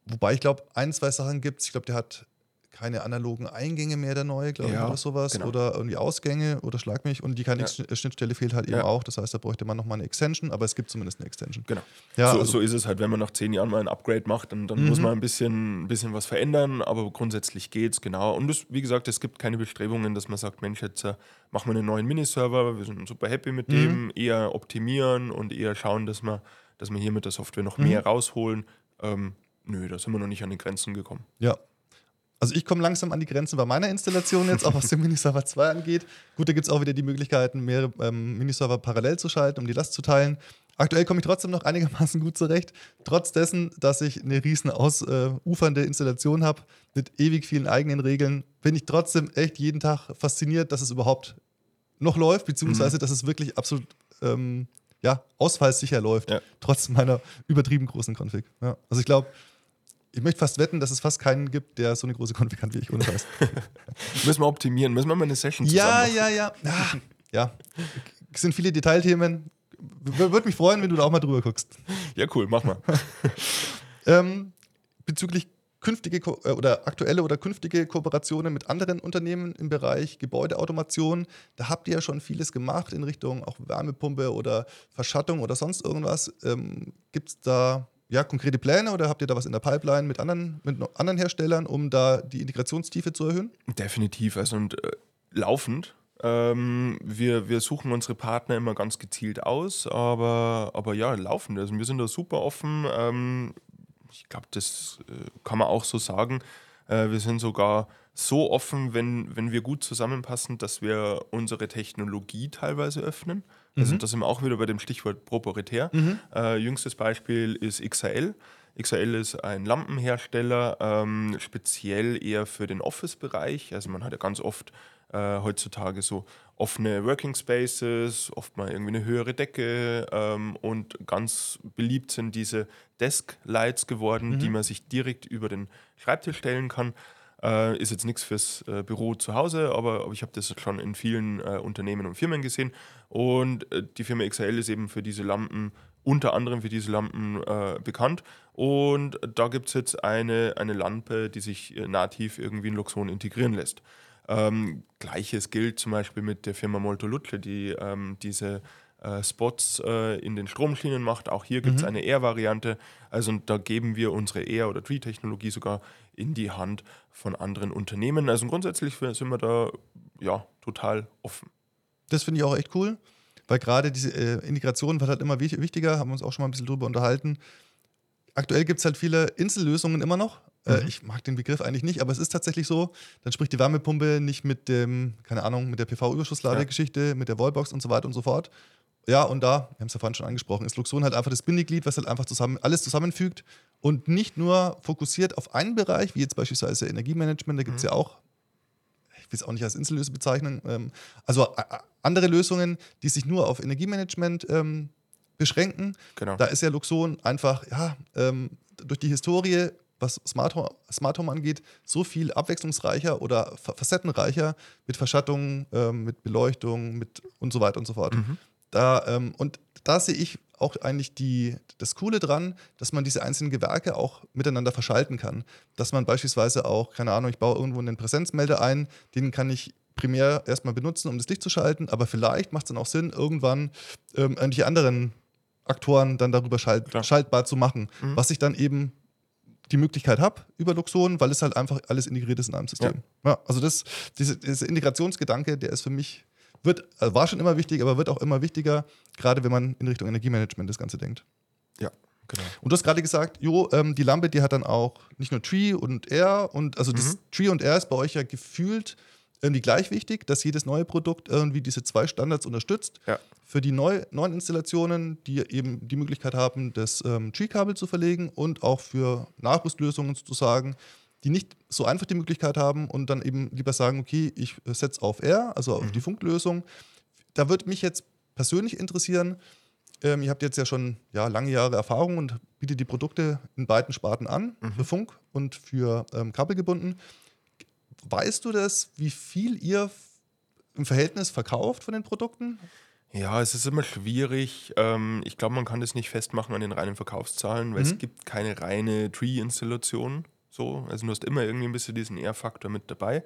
Wobei ich glaube, ein, zwei Sachen gibt es. Ich glaube, der hat keine analogen Eingänge mehr, der neue, glaube ich, Ja, oder sowas. genau. Oder irgendwie Ausgänge oder Schlag mich. Und die KNX-Schnittstelle fehlt halt eben auch. Das heißt, da bräuchte man nochmal eine Extension, aber es gibt zumindest eine Extension. Genau. Ja, so, also- so ist es halt, wenn man nach zehn Jahren mal ein Upgrade macht, dann, dann muss man ein bisschen, ein bisschen was verändern, aber grundsätzlich geht's genau. Und es, wie gesagt, es gibt keine Bestrebungen, dass man sagt, Mensch, jetzt äh, machen wir einen neuen Miniserver, wir sind super happy mit dem, eher optimieren und eher schauen, dass wir, dass wir hier mit der Software noch mehr rausholen. Ähm, nö, da sind wir noch nicht an die Grenzen gekommen. Ja. Also ich komme langsam an die Grenzen bei meiner Installation jetzt, auch was den Miniserver 2 angeht. Gut, da gibt es auch wieder die Möglichkeiten, mehrere ähm, Miniserver parallel zu schalten, um die Last zu teilen. Aktuell komme ich trotzdem noch einigermaßen gut zurecht, trotz dessen, dass ich eine riesen ausufernde Installation habe mit ewig vielen eigenen Regeln, bin ich trotzdem echt jeden Tag fasziniert, dass es überhaupt noch läuft, beziehungsweise dass es wirklich absolut ähm, ja, ausfallsicher läuft, Ja. trotz meiner übertrieben großen Config. Ja. Also ich glaube, ich möchte fast wetten, dass es fast keinen gibt, der so eine große Config hat wie ich, ohne Scheiß. Müssen wir optimieren, müssen wir mal eine Session zusammen ja, machen. ja, ja, Ah, ja. Es sind viele Detailthemen. Würde mich freuen, wenn du da auch mal drüber guckst. Ja, cool, mach mal. Ähm, bezüglich künftige Ko äh, oder aktuelle oder künftige Kooperationen mit anderen Unternehmen im Bereich Gebäudeautomation, da habt ihr ja schon vieles gemacht in Richtung auch Wärmepumpe oder Verschattung oder sonst irgendwas. Ähm, Gibt es da ja, konkrete Pläne oder habt ihr da was in der Pipeline mit anderen, mit anderen Herstellern, um da die Integrationstiefe zu erhöhen? Definitiv. Also und äh, laufend. Ähm, wir, wir suchen unsere Partner immer ganz gezielt aus, aber, aber ja, laufend. Also wir sind da super offen. Ähm, ich glaube, das äh, kann man auch so sagen. Äh, wir sind sogar so offen, wenn, wenn wir gut zusammenpassen, dass wir unsere Technologie teilweise öffnen. Also das sind wir auch wieder bei dem Stichwort proprietär. Äh, jüngstes Beispiel ist XRL. XRL ist ein Lampenhersteller, ähm, speziell eher für den Office-Bereich. Also man hat ja ganz oft äh, heutzutage so offene Working Spaces, oft mal irgendwie eine höhere Decke ähm, und ganz beliebt sind diese Desk-Lights geworden, die man sich direkt über den Schreibtisch stellen kann. Äh, ist jetzt nichts fürs äh, Büro zu Hause, aber, aber ich habe das schon in vielen äh, Unternehmen und Firmen gesehen. Und äh, die Firma XRL ist eben für diese Lampen, unter anderem für diese Lampen äh, bekannt. Und da gibt es jetzt eine, eine Lampe, die sich äh, nativ irgendwie in Luxon integrieren lässt. Ähm, Gleiches gilt zum Beispiel mit der Firma Molto Lutle, die ähm, diese äh, Spots äh, in den Stromschienen macht. Auch hier gibt es eine Air-Variante. Also da geben wir unsere Air- oder Tree-Technologie sogar in die Hand von anderen Unternehmen. Also grundsätzlich sind wir da ja total offen. Das finde ich auch echt cool, weil gerade diese äh, Integration wird halt immer wich- wichtiger, haben wir uns auch schon mal ein bisschen drüber unterhalten. Aktuell gibt es halt viele Insellösungen immer noch. Äh, ich mag den Begriff eigentlich nicht, aber es ist tatsächlich so. Dann spricht die Wärmepumpe nicht mit dem, keine Ahnung, mit der PV-Überschussladegeschichte, mit der Wallbox und so weiter und so fort. Ja, und da, wir haben es ja vorhin schon angesprochen, ist Luxon halt einfach das Bindeglied, was halt einfach zusammen, alles zusammenfügt und nicht nur fokussiert auf einen Bereich, wie jetzt beispielsweise Energiemanagement, da gibt es ja auch ich will es auch nicht als Insellösung bezeichnen, ähm, also äh, andere Lösungen, die sich nur auf Energiemanagement ähm, beschränken. Genau. Da ist ja Luxon einfach, ja, ähm, durch die Historie, was Smart Home, Smart Home angeht, so viel abwechslungsreicher oder fa- facettenreicher mit Verschattung, ähm, mit Beleuchtung, mit und so weiter und so fort. Da, ähm, und da sehe ich auch eigentlich die, das Coole dran, dass man diese einzelnen Gewerke auch miteinander verschalten kann. Dass man beispielsweise auch, keine Ahnung, ich baue irgendwo einen Präsenzmelder ein, den kann ich primär erstmal benutzen, um das Licht zu schalten, aber vielleicht macht es dann auch Sinn, irgendwann ähm, irgendwelche anderen Aktoren dann darüber schalt, Klar. schaltbar zu machen, was ich dann eben die Möglichkeit habe über Luxon, weil es halt einfach alles integriert ist in einem System. Ja. also das, diese, dieser Integrationsgedanke, der ist für mich, wird, also war schon immer wichtig, aber wird auch immer wichtiger, gerade wenn man in Richtung Energiemanagement das Ganze denkt. Ja, genau. Und du hast gerade gesagt, jo, ähm, die Lampe, die hat dann auch nicht nur Tree und Air und also das Tree und Air ist bei euch ja gefühlt irgendwie gleich wichtig, dass jedes neue Produkt irgendwie diese zwei Standards unterstützt. Ja. Für die neu, neuen Installationen, die eben die Möglichkeit haben, das ähm, Tree-Kabel zu verlegen und auch für Nachrüstlösungen sozusagen, die nicht so einfach die Möglichkeit haben und dann eben lieber sagen, okay, ich setze auf Air, also auf die Funklösung. Da würde mich jetzt persönlich interessieren, ähm, ihr habt jetzt ja schon ja, lange Jahre Erfahrung und bietet die Produkte in beiden Sparten an, mhm. für Funk und für ähm, kabelgebunden. Weißt du das, wie viel ihr im Verhältnis verkauft von den Produkten? Ja, es ist immer schwierig. Ähm, ich glaube, man kann das nicht festmachen an den reinen Verkaufszahlen, weil mhm. es gibt keine reine Tree-Installation. So. Also du hast immer irgendwie ein bisschen diesen R-Faktor mit dabei.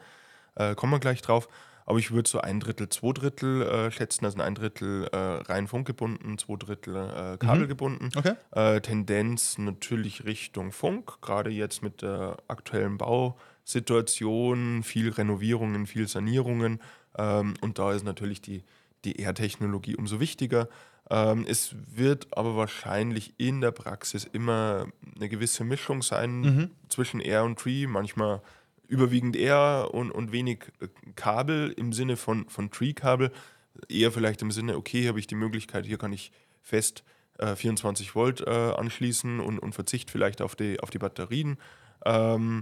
Äh, kommen wir gleich drauf. Aber ich würde so ein Drittel, zwei Drittel äh, schätzen, also ein Drittel äh, rein funkgebunden, zwei Drittel äh, kabelgebunden. Mhm. Okay. Äh, Tendenz natürlich Richtung Funk, gerade jetzt mit der aktuellen Bausituation, viel Renovierungen, viel Sanierungen. Ähm, und da ist natürlich die, die R-Technologie umso wichtiger. Ähm, es wird aber wahrscheinlich in der Praxis immer eine gewisse Mischung sein mhm. zwischen R und Tree. Manchmal überwiegend R und, und wenig äh, Kabel im Sinne von, von Tree-Kabel. Eher vielleicht im Sinne, okay, habe ich die Möglichkeit, hier kann ich fest äh, 24 Volt äh, anschließen und, und verzichte vielleicht auf die, auf die Batterien. Ähm,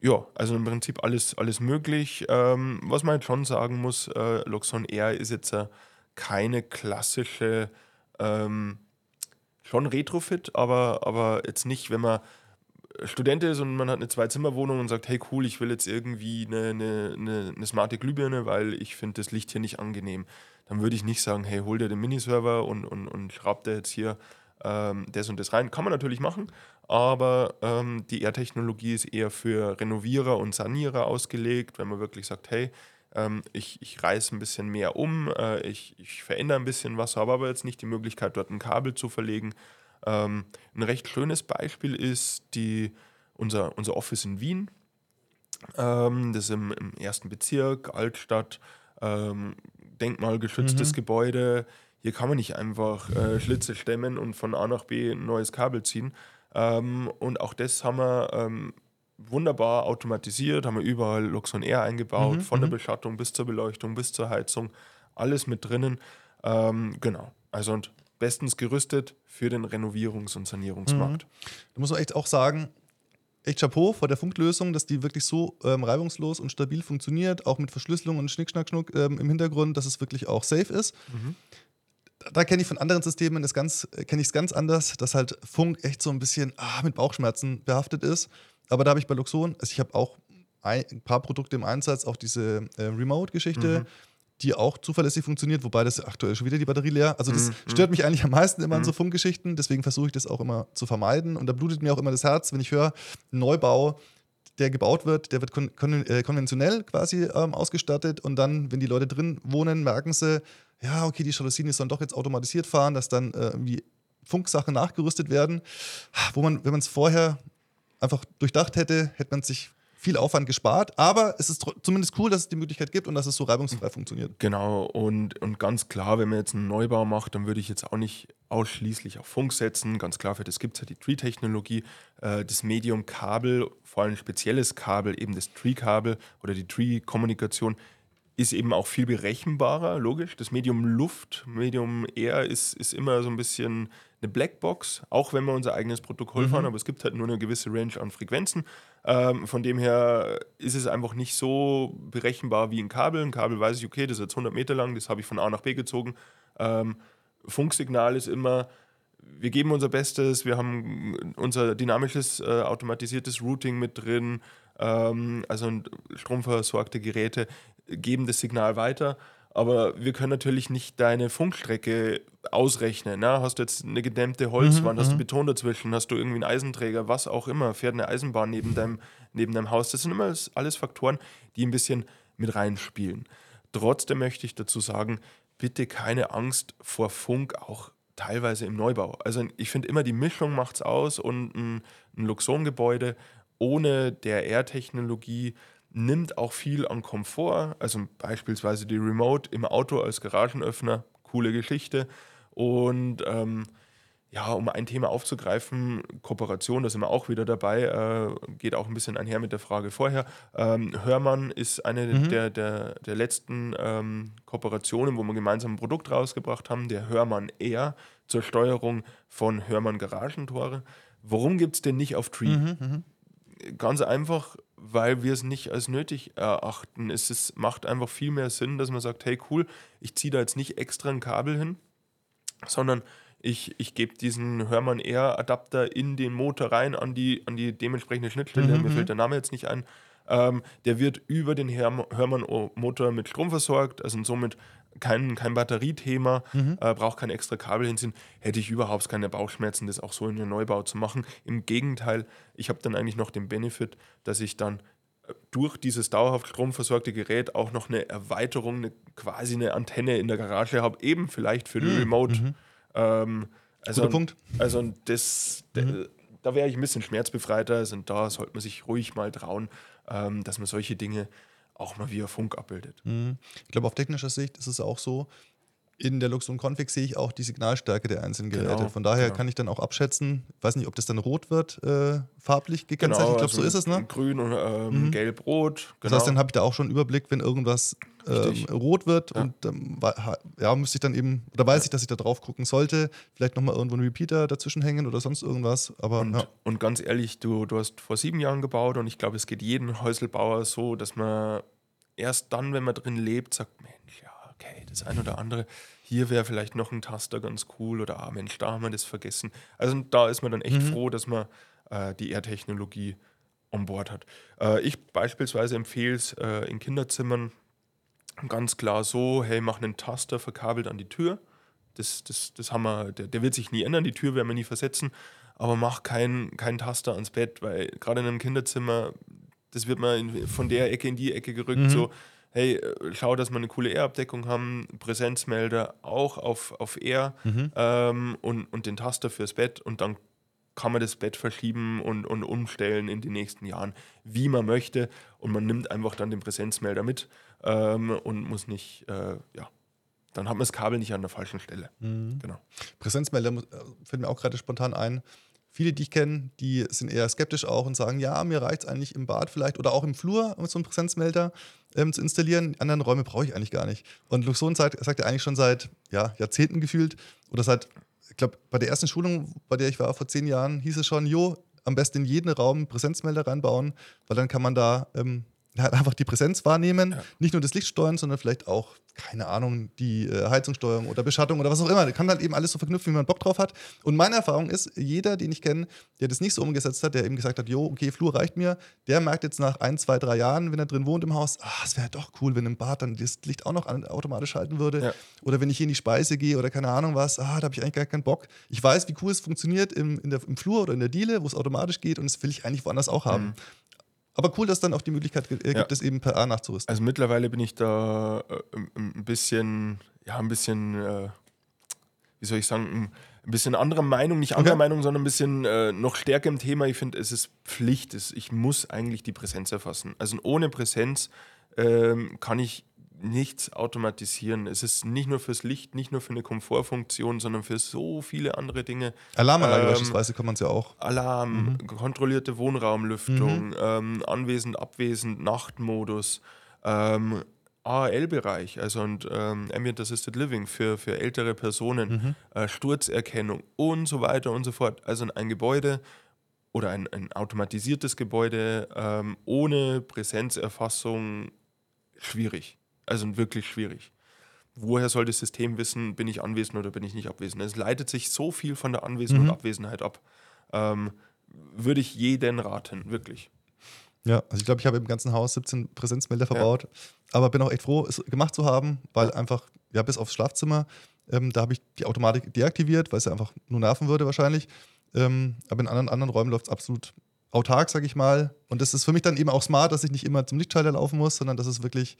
ja, also im Prinzip alles, alles möglich. Ähm, was man jetzt schon sagen muss, äh, Loxon R ist jetzt äh, keine klassische, ähm, schon Retrofit, aber, aber jetzt nicht, wenn man Student ist und man hat eine Zwei-Zimmer-Wohnung und sagt, hey cool, ich will jetzt irgendwie eine, eine, eine, eine smarte Glühbirne, weil ich finde das Licht hier nicht angenehm. Dann würde ich nicht sagen, hey, hol dir den Miniserver und, und, und schraub dir jetzt hier ähm, das und das rein. Kann man natürlich machen, aber ähm, die R-Technologie ist eher für Renovierer und Sanierer ausgelegt, wenn man wirklich sagt, hey, ähm, ich, ich reiße ein bisschen mehr um, äh, ich, ich verändere ein bisschen was, habe aber jetzt nicht die Möglichkeit, dort ein Kabel zu verlegen ähm, ein recht schönes Beispiel ist die, unser, unser Office in Wien. Ähm, das ist im, im, ersten Bezirk, Altstadt, ähm, denkmalgeschütztes mhm. Gebäude. Hier kann man nicht einfach äh, Schlitze stemmen und von A nach B ein neues Kabel ziehen. Ähm, und auch das haben wir ähm, wunderbar automatisiert, haben wir überall Luxon Air eingebaut, mhm. von der mhm. Beschattung bis zur Beleuchtung, bis zur Heizung, alles mit drinnen. Ähm, genau. Also und bestens gerüstet für den Renovierungs- und Sanierungsmarkt. Mhm. Da muss man echt auch sagen, echt Chapeau vor der Funklösung, dass die wirklich so ähm, reibungslos und stabil funktioniert, auch mit Verschlüsselung und Schnick, Schnack, Schnuck ähm, im Hintergrund, dass es wirklich auch safe ist. Mhm. Da, kenne ich von anderen Systemen ganz, äh, kenne ich es ganz anders, dass halt Funk echt so ein bisschen ah, mit Bauchschmerzen behaftet ist. Aber da habe ich bei Luxon, also ich habe auch ein paar Produkte im Einsatz, auch diese äh, Remote-Geschichte. Mhm die auch zuverlässig funktioniert, wobei das aktuell schon wieder die Batterie leer. Also das mhm. stört mich eigentlich am meisten immer mhm. an so Funkgeschichten, deswegen versuche ich das auch immer zu vermeiden. Und da blutet mir auch immer das Herz, wenn ich höre, Neubau, der gebaut wird, der wird kon kon äh, konventionell quasi ähm, ausgestattet und dann, wenn die Leute drin wohnen, merken sie, ja, okay, die Jalousien sollen doch jetzt automatisiert fahren, dass dann äh, irgendwie Funksachen nachgerüstet werden, wo man, wenn man es vorher einfach durchdacht hätte, hätte man sich viel Aufwand gespart, aber es ist zumindest cool, dass es die Möglichkeit gibt und dass es so reibungsfrei funktioniert. Genau, und, und ganz klar, wenn man jetzt einen Neubau macht, dann würde ich jetzt auch nicht ausschließlich auf Funk setzen. Ganz klar, für das gibt es ja die Tree-Technologie, äh, das Medium-Kabel, vor allem spezielles Kabel, eben das Tree-Kabel oder die Tree-Kommunikation ist eben auch viel berechenbarer, logisch. Das Medium Luft, Medium Air ist, ist immer so ein bisschen eine Blackbox, auch wenn wir unser eigenes Protokoll mhm. fahren, aber es gibt halt nur eine gewisse Range an Frequenzen. Ähm, von dem her ist es einfach nicht so berechenbar wie ein Kabel. Ein Kabel weiß ich, okay, das ist jetzt 100 Meter lang, das habe ich von A nach B gezogen. Ähm, Funksignal ist immer, wir geben unser Bestes, wir haben unser dynamisches, äh, automatisiertes Routing mit drin, ähm, also stromversorgte Geräte geben das Signal weiter aber wir können natürlich nicht deine Funkstrecke ausrechnen. Ne? Hast du jetzt eine gedämmte Holzwand, mhm, hast du mhm. Beton dazwischen, hast du irgendwie einen Eisenträger, was auch immer, fährt eine Eisenbahn neben deinem, neben deinem Haus. Das sind immer alles Faktoren, die ein bisschen mit reinspielen. Trotzdem möchte ich dazu sagen, bitte keine Angst vor Funk, auch teilweise im Neubau. Also ich finde immer, die Mischung macht es aus und ein, ein Luxon-Gebäude ohne der R-Technologie nimmt auch viel an Komfort, also beispielsweise die Remote im Auto als Garagenöffner, coole Geschichte. Und ähm, ja, um ein Thema aufzugreifen, Kooperation, da sind wir auch wieder dabei, äh, geht auch ein bisschen einher mit der Frage vorher. Ähm, Hörmann ist eine mhm. der, der, der letzten ähm, Kooperationen, wo wir gemeinsam ein Produkt rausgebracht haben, der Hörmann Air zur Steuerung von Hörmann Garagentore. Warum gibt es den nicht auf Tree? Mhm, mhm ganz einfach, weil wir es nicht als nötig erachten. Es ist, macht einfach viel mehr Sinn, dass man sagt, hey cool, ich ziehe da jetzt nicht extra ein Kabel hin, sondern ich, ich gebe diesen Hörmann Air Adapter in den Motor rein an die, an die dementsprechende Schnittstelle, mhm. mir fällt der Name jetzt nicht ein. Ähm, der wird über den Hörmann-Motor mit Strom versorgt, also somit kein, kein Batteriethema, mhm. äh, braucht kein extra Kabel hinziehen, hätte ich überhaupt keine Bauchschmerzen, das auch so in den Neubau zu machen. Im Gegenteil, ich habe dann eigentlich noch den Benefit, dass ich dann äh, durch dieses dauerhaft stromversorgte Gerät auch noch eine Erweiterung, eine, quasi eine Antenne in der Garage habe, eben vielleicht für den mhm. Remote. Mhm. Ähm, also, Guter Punkt. Also das, mhm. da wäre ich ein bisschen schmerzbefreiter also da sollte man sich ruhig mal trauen, ähm, dass man solche Dinge auch mal via Funk abbildet. Mhm. Ich glaube, auf technischer Sicht ist es auch so, in der Luxon Config sehe ich auch die Signalstärke der einzelnen Geräte. Genau, Von daher genau. kann ich dann auch abschätzen, weiß nicht, ob das dann rot wird, äh, farblich gekennzeichnet. Genau, ich glaube, also so ist es, ne? Grün und ähm, mhm. gelb-rot. Das heißt, dann habe ich da auch schon einen Überblick, wenn irgendwas ähm, rot wird ja. und ähm, ja, müsste ich dann eben, oder weiß ich, dass ich da drauf gucken sollte, vielleicht nochmal irgendwo einen Repeater dazwischen hängen oder sonst irgendwas. Aber, und, ja. und ganz ehrlich, du, du hast vor sieben Jahren gebaut und ich glaube, es geht jedem Häuselbauer so, dass man erst dann, wenn man drin lebt, sagt, Mensch, ja, okay, das ein oder andere hier wäre vielleicht noch ein Taster ganz cool oder ah Mensch, da haben wir das vergessen. Also da ist man dann echt mhm. froh, dass man äh, die R-Technologie on Bord hat. Äh, ich beispielsweise empfehle es äh, in Kinderzimmern ganz klar so, hey, mach einen Taster verkabelt an die Tür. Das, das, das haben wir, der, der wird sich nie ändern, die Tür werden wir nie versetzen, aber mach keinen kein Taster ans Bett, weil gerade in einem Kinderzimmer, das wird man von der Ecke in die Ecke gerückt, mhm. so hey, äh, schau, dass wir eine coole Air-Abdeckung haben, Präsenzmelder auch auf, auf Air mhm. ähm, und, und den Taster fürs Bett und dann kann man das Bett verschieben und, und umstellen in den nächsten Jahren, wie man möchte. Und man nimmt einfach dann den Präsenzmelder mit ähm, und muss nicht, äh, ja, dann hat man das Kabel nicht an der falschen Stelle. Mhm. Genau. Präsenzmelder äh, fällt mir auch gerade spontan ein. Viele, die ich kenne, die sind eher skeptisch auch und sagen, ja, mir reicht es eigentlich im Bad vielleicht oder auch im Flur so einem Präsenzmelder ähm, zu installieren. Die anderen Räume brauche ich eigentlich gar nicht. Und Luxon sagt, sagt er eigentlich schon seit ja, Jahrzehnten gefühlt oder seit, ich glaube, bei der ersten Schulung, bei der ich war vor zehn Jahren, hieß es schon, jo, am besten in jeden Raum Präsenzmelder reinbauen, weil dann kann man da ähm, halt einfach die Präsenz wahrnehmen, ja. nicht nur das Licht steuern, sondern vielleicht auch, keine Ahnung, die äh, Heizungssteuerung oder Beschattung oder was auch immer. Der kann halt eben alles so verknüpfen, wie man Bock drauf hat. Und meine Erfahrung ist, jeder, den ich kenne, der das nicht so umgesetzt hat, der eben gesagt hat, jo, okay, Flur reicht mir, der merkt jetzt nach ein, zwei, drei Jahren, wenn er drin wohnt im Haus, ah, es wäre doch cool, wenn im Bad dann das Licht auch noch an, automatisch schalten würde. Ja. Oder wenn ich hier in die Speise gehe oder keine Ahnung was, ah, da habe ich eigentlich gar keinen Bock. Ich weiß, wie cool es funktioniert im, der, im Flur oder in der Diele, wo es automatisch geht und das will ich eigentlich woanders auch haben. Mhm. Aber cool, dass dann auch die Möglichkeit gibt, ja. es eben per A nachzurüsten. Also mittlerweile bin ich da äh, ein bisschen, ja, ein bisschen, äh, wie soll ich sagen, ein bisschen anderer Meinung, nicht anderer okay. Meinung, sondern ein bisschen äh, noch stärker im Thema. Ich finde, es ist Pflicht, es, ich muss eigentlich die Präsenz erfassen. Also ohne Präsenz ähm, kann ich nichts automatisieren. Es ist nicht nur fürs Licht, nicht nur für eine Komfortfunktion, sondern für so viele andere Dinge. Alarmanlage ähm, beispielsweise kann man es ja auch. Alarm, mhm. kontrollierte Wohnraumlüftung, mhm. ähm, anwesend, abwesend, Nachtmodus, ähm, AL-Bereich, also und ähm, Ambient Assisted Living für, für ältere Personen, mhm. äh, Sturzerkennung und so weiter und so fort. Also ein Gebäude oder ein, ein automatisiertes Gebäude ähm, ohne Präsenzerfassung schwierig. Also wirklich schwierig. Woher soll das System wissen, bin ich anwesend oder bin ich nicht abwesend? Es leitet sich so viel von der Anwesenheit mhm. und Abwesenheit ab. Ähm, würde ich jeden raten, wirklich. Ja, also ich glaube, ich habe im ganzen Haus 17 Präsenzmelder verbaut, ja. aber bin auch echt froh, es gemacht zu haben, weil ja. einfach, ja, bis aufs Schlafzimmer, ähm, da habe ich die Automatik deaktiviert, weil es ja einfach nur nerven würde wahrscheinlich. Ähm, aber in anderen, anderen Räumen läuft es absolut autark, sage ich mal. Und das ist für mich dann eben auch smart, dass ich nicht immer zum Lichtschalter laufen muss, sondern dass es wirklich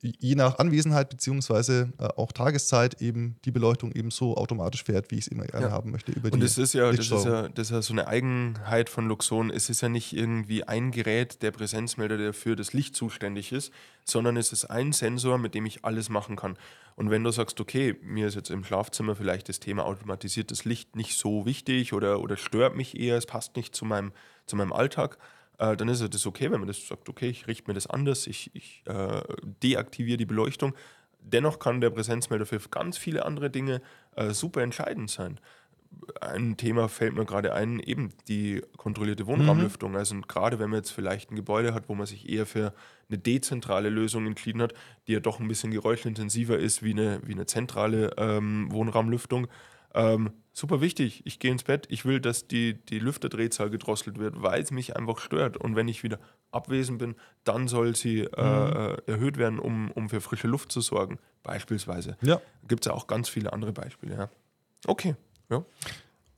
je nach Anwesenheit beziehungsweise äh, auch Tageszeit eben die Beleuchtung eben so automatisch fährt, wie ich es immer gerne ja. haben möchte. Über und das ist, ja, das, ist ja, das ist ja so eine Eigenheit von Luxon. Es ist ja nicht irgendwie ein Gerät, der Präsenzmelder, der für das Licht zuständig ist, sondern es ist ein Sensor, mit dem ich alles machen kann. Und wenn du sagst, okay, mir ist jetzt im Schlafzimmer vielleicht das Thema automatisiertes Licht nicht so wichtig oder, oder stört mich eher, es passt nicht zu meinem, zu meinem Alltag, äh, dann ist es okay, wenn man das sagt, okay, ich richte mir das anders, ich, ich äh, deaktiviere die Beleuchtung. Dennoch kann der Präsenzmelder für ganz viele andere Dinge äh, super entscheidend sein. Ein Thema fällt mir gerade ein, eben die kontrollierte Wohnraumlüftung. Mhm. Also gerade wenn man jetzt vielleicht ein Gebäude hat, wo man sich eher für eine dezentrale Lösung entschieden hat, die ja doch ein bisschen geräuschintensiver ist wie eine, wie eine zentrale ähm, Wohnraumlüftung, ähm, super wichtig. Ich gehe ins Bett, ich will, dass die, die Lüfterdrehzahl gedrosselt wird, weil es mich einfach stört. Und wenn ich wieder abwesend bin, dann soll sie äh, mhm. erhöht werden, um, um für frische Luft zu sorgen, beispielsweise. Ja. Gibt es ja auch ganz viele andere Beispiele. Ja. Okay, ja.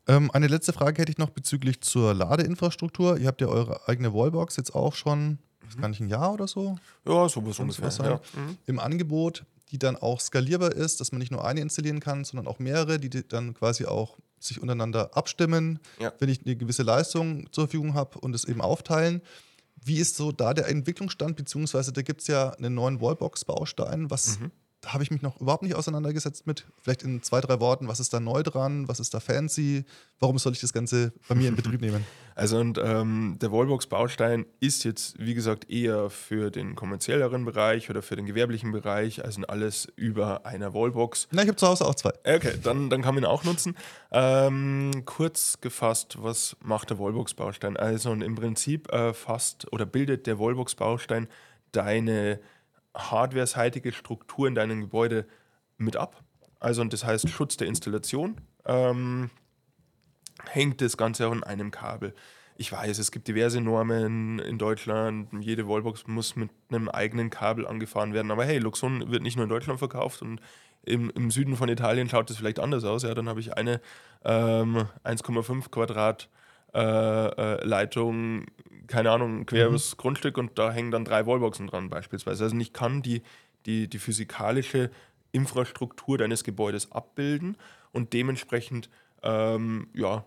Ähm, eine letzte Frage hätte ich noch bezüglich zur Ladeinfrastruktur. Ihr habt ja eure eigene Wallbox jetzt auch schon, mhm. gar nicht ein Jahr oder so? Ja, sowas ungefähr. Ja. Mhm. Im Angebot die dann auch skalierbar ist, dass man nicht nur eine installieren kann, sondern auch mehrere, die dann quasi auch sich untereinander abstimmen, ja. wenn ich eine gewisse Leistung zur Verfügung habe und es eben aufteilen. Wie ist so da der Entwicklungsstand, beziehungsweise da gibt es ja einen neuen Wallbox-Baustein, was mhm da habe ich mich noch überhaupt nicht auseinandergesetzt mit. Vielleicht in zwei, drei Worten, was ist da neu dran, was ist da fancy, warum soll ich das Ganze bei mir in Betrieb nehmen? Also und ähm, der Wallbox-Baustein ist jetzt, wie gesagt, eher für den kommerzielleren Bereich oder für den gewerblichen Bereich, also alles über einer Wallbox. Na, ich habe zu Hause auch zwei. Okay, dann, dann kann man ihn auch nutzen. Ähm, kurz gefasst, was macht der Wallbox-Baustein? Also und im Prinzip äh, fasst oder bildet der Wallbox-Baustein deine hardware-seitige Struktur in deinem Gebäude mit ab. Also, und das heißt Schutz der Installation. Ähm, hängt das Ganze an einem Kabel. Ich weiß, es gibt diverse Normen in Deutschland. Jede Wallbox muss mit einem eigenen Kabel angefahren werden. Aber hey, Luxon wird nicht nur in Deutschland verkauft und im, im Süden von Italien schaut das vielleicht anders aus. Ja, dann habe ich eine ähm, 1,5 Quadrat äh, äh, Leitung keine Ahnung, quer mhm. übers Grundstück und da hängen dann drei Wallboxen dran beispielsweise. Also ich kann die, die, die physikalische Infrastruktur deines Gebäudes abbilden und dementsprechend ähm, ja,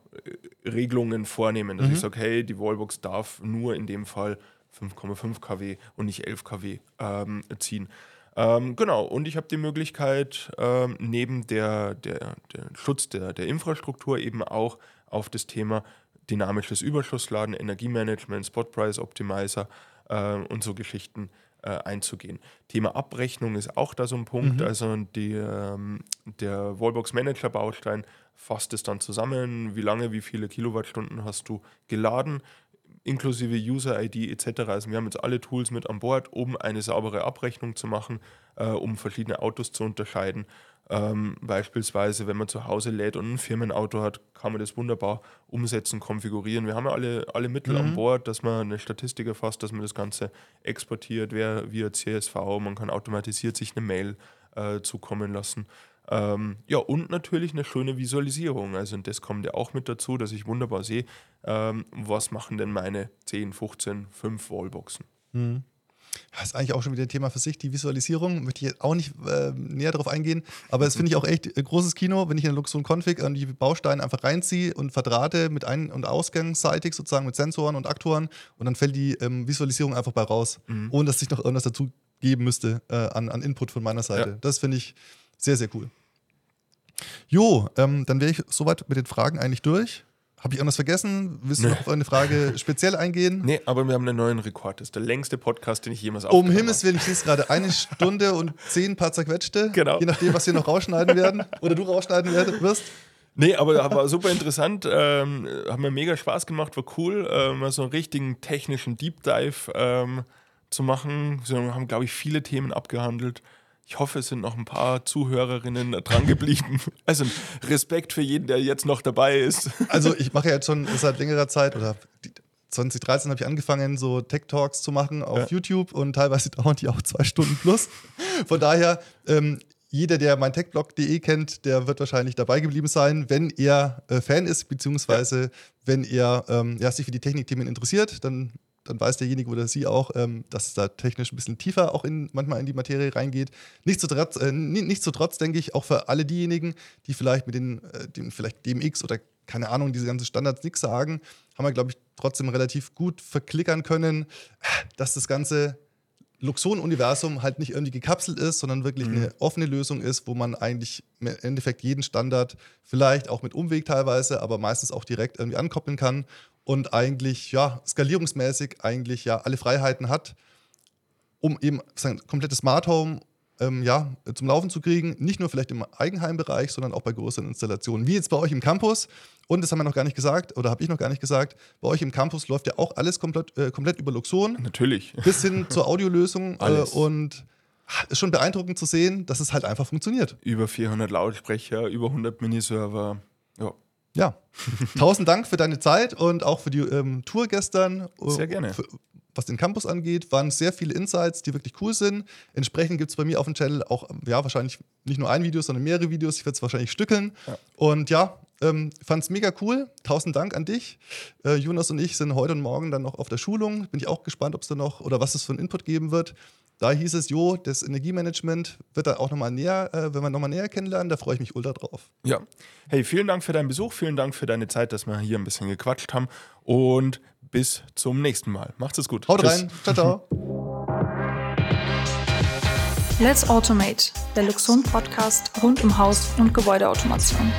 Regelungen vornehmen. Dass mhm. ich sage, hey, die Wallbox darf nur in dem Fall 5,5 kW und nicht 11 kW ähm, ziehen. Ähm, genau, und ich habe die Möglichkeit, ähm, neben der, der, der Schutz der, der Infrastruktur eben auch auf das Thema dynamisches Überschussladen, Energiemanagement, Spot Price Optimizer äh, und so Geschichten äh, einzugehen. Thema Abrechnung ist auch da so ein Punkt. Mhm. Also die, ähm, der Wallbox Manager Baustein fasst es dann zusammen, wie lange, wie viele Kilowattstunden hast du geladen, inklusive User-ID etc. Also wir haben jetzt alle Tools mit an Bord, um eine saubere Abrechnung zu machen, äh, um verschiedene Autos zu unterscheiden ähm, beispielsweise, wenn man zu Hause lädt und ein Firmenauto hat, kann man das wunderbar umsetzen, konfigurieren. Wir haben ja alle, alle Mittel mhm. an Bord, dass man eine Statistik erfasst, dass man das Ganze exportiert wer, via CSV. Man kann automatisiert sich eine Mail äh, zukommen lassen. Ähm, ja, und natürlich eine schöne Visualisierung. Also das kommt ja auch mit dazu, dass ich wunderbar sehe, ähm, was machen denn meine 10, 15, 5 Wallboxen. Mhm. Das ist eigentlich auch schon wieder ein Thema für sich, die Visualisierung. Möchte ich jetzt auch nicht äh, näher darauf eingehen. Aber das finde ich auch echt äh, großes Kino, wenn ich in Luxon Config an die Bausteine einfach reinziehe und verdrahte mit Ein- und Ausgangsseitig sozusagen mit Sensoren und Aktoren und dann fällt die ähm, Visualisierung einfach bei raus, mhm. ohne dass ich noch irgendwas dazu geben müsste äh, an, an Input von meiner Seite. Ja. Das finde ich sehr, sehr cool. Jo, ähm, dann wäre ich soweit mit den Fragen eigentlich durch. Habe ich irgendwas vergessen? Willst du noch auf eine Frage speziell eingehen? Nee, aber wir haben einen neuen Rekord. Das ist der längste Podcast, den ich jemals aufgenommen habe. Um Himmels Willen, ich sehe gerade eine Stunde und zehn paar zerquetschte. Genau. Je nachdem, was wir noch rausschneiden werden. Oder du rausschneiden wirst. Nee, aber war super interessant. Ähm, hat mir mega Spaß gemacht, war cool, ähm, mal so einen richtigen technischen Deep Dive ähm, zu machen. Wir haben, glaube ich, viele Themen abgehandelt. Ich hoffe, es sind noch ein paar Zuhörerinnen dran geblieben. Also Respekt für jeden, der jetzt noch dabei ist. Also ich mache ja jetzt schon seit längerer Zeit oder 2013 habe ich angefangen, so Tech Talks zu machen auf ja. YouTube und teilweise dauern die auch zwei Stunden plus. Von daher, ähm, jeder, der mein techblog.de kennt, der wird wahrscheinlich dabei geblieben sein, wenn er äh, Fan ist, beziehungsweise ja. wenn er ähm, ja, sich für die Technikthemen interessiert, dann dann weiß derjenige oder sie auch, ähm, dass es da technisch ein bisschen tiefer auch in, manchmal in die Materie reingeht. Nichtsdestotrotz, äh, nichtsdestotrotz denke ich, auch für alle diejenigen, die vielleicht mit den, äh, den vielleicht DMX oder keine Ahnung, diese ganzen Standards nichts sagen, haben wir, glaube ich, trotzdem relativ gut verklickern können, dass das ganze Luxon-Universum halt nicht irgendwie gekapselt ist, sondern wirklich mhm. eine offene Lösung ist, wo man eigentlich im Endeffekt jeden Standard vielleicht auch mit Umweg teilweise, aber meistens auch direkt irgendwie ankoppeln kann und eigentlich ja skalierungsmäßig eigentlich ja alle Freiheiten hat, um eben sein komplettes Smart Home ähm, ja, zum Laufen zu kriegen. Nicht nur vielleicht im Eigenheimbereich, sondern auch bei größeren Installationen. Wie jetzt bei euch im Campus. Und das haben wir noch gar nicht gesagt, oder habe ich noch gar nicht gesagt, bei euch im Campus läuft ja auch alles komplett, äh, komplett über Luxon. Natürlich. Bis hin zur Audiolösung. äh, und ist schon beeindruckend zu sehen, dass es halt einfach funktioniert. Über 400 Lautsprecher, über 100 Miniserver. Ja. Ja, tausend Dank für deine Zeit und auch für die ähm, Tour gestern. Sehr gerne. Für, was den Campus angeht, waren sehr viele Insights, die wirklich cool sind. Entsprechend gibt es bei mir auf dem Channel auch, ja, wahrscheinlich nicht nur ein Video, sondern mehrere Videos. Ich werde es wahrscheinlich stückeln. Ja. Und ja, ähm, fand es mega cool. Tausend Dank an dich. Äh, Jonas und ich sind heute und morgen dann noch auf der Schulung. Bin ich auch gespannt, ob es da noch oder was es für einen Input geben wird. Da hieß es, jo, das Energiemanagement wird da auch nochmal näher, äh, wenn wir nochmal näher kennenlernen, da freue ich mich ultra drauf. Ja. Hey, vielen Dank für deinen Besuch, vielen Dank für deine Zeit, dass wir hier ein bisschen gequatscht haben und bis zum nächsten Mal. Macht's es gut. Haut Tschüss. rein. Ciao, ciao. Let's Automate, der Luxon Podcast rund um Haus- und Gebäudeautomation.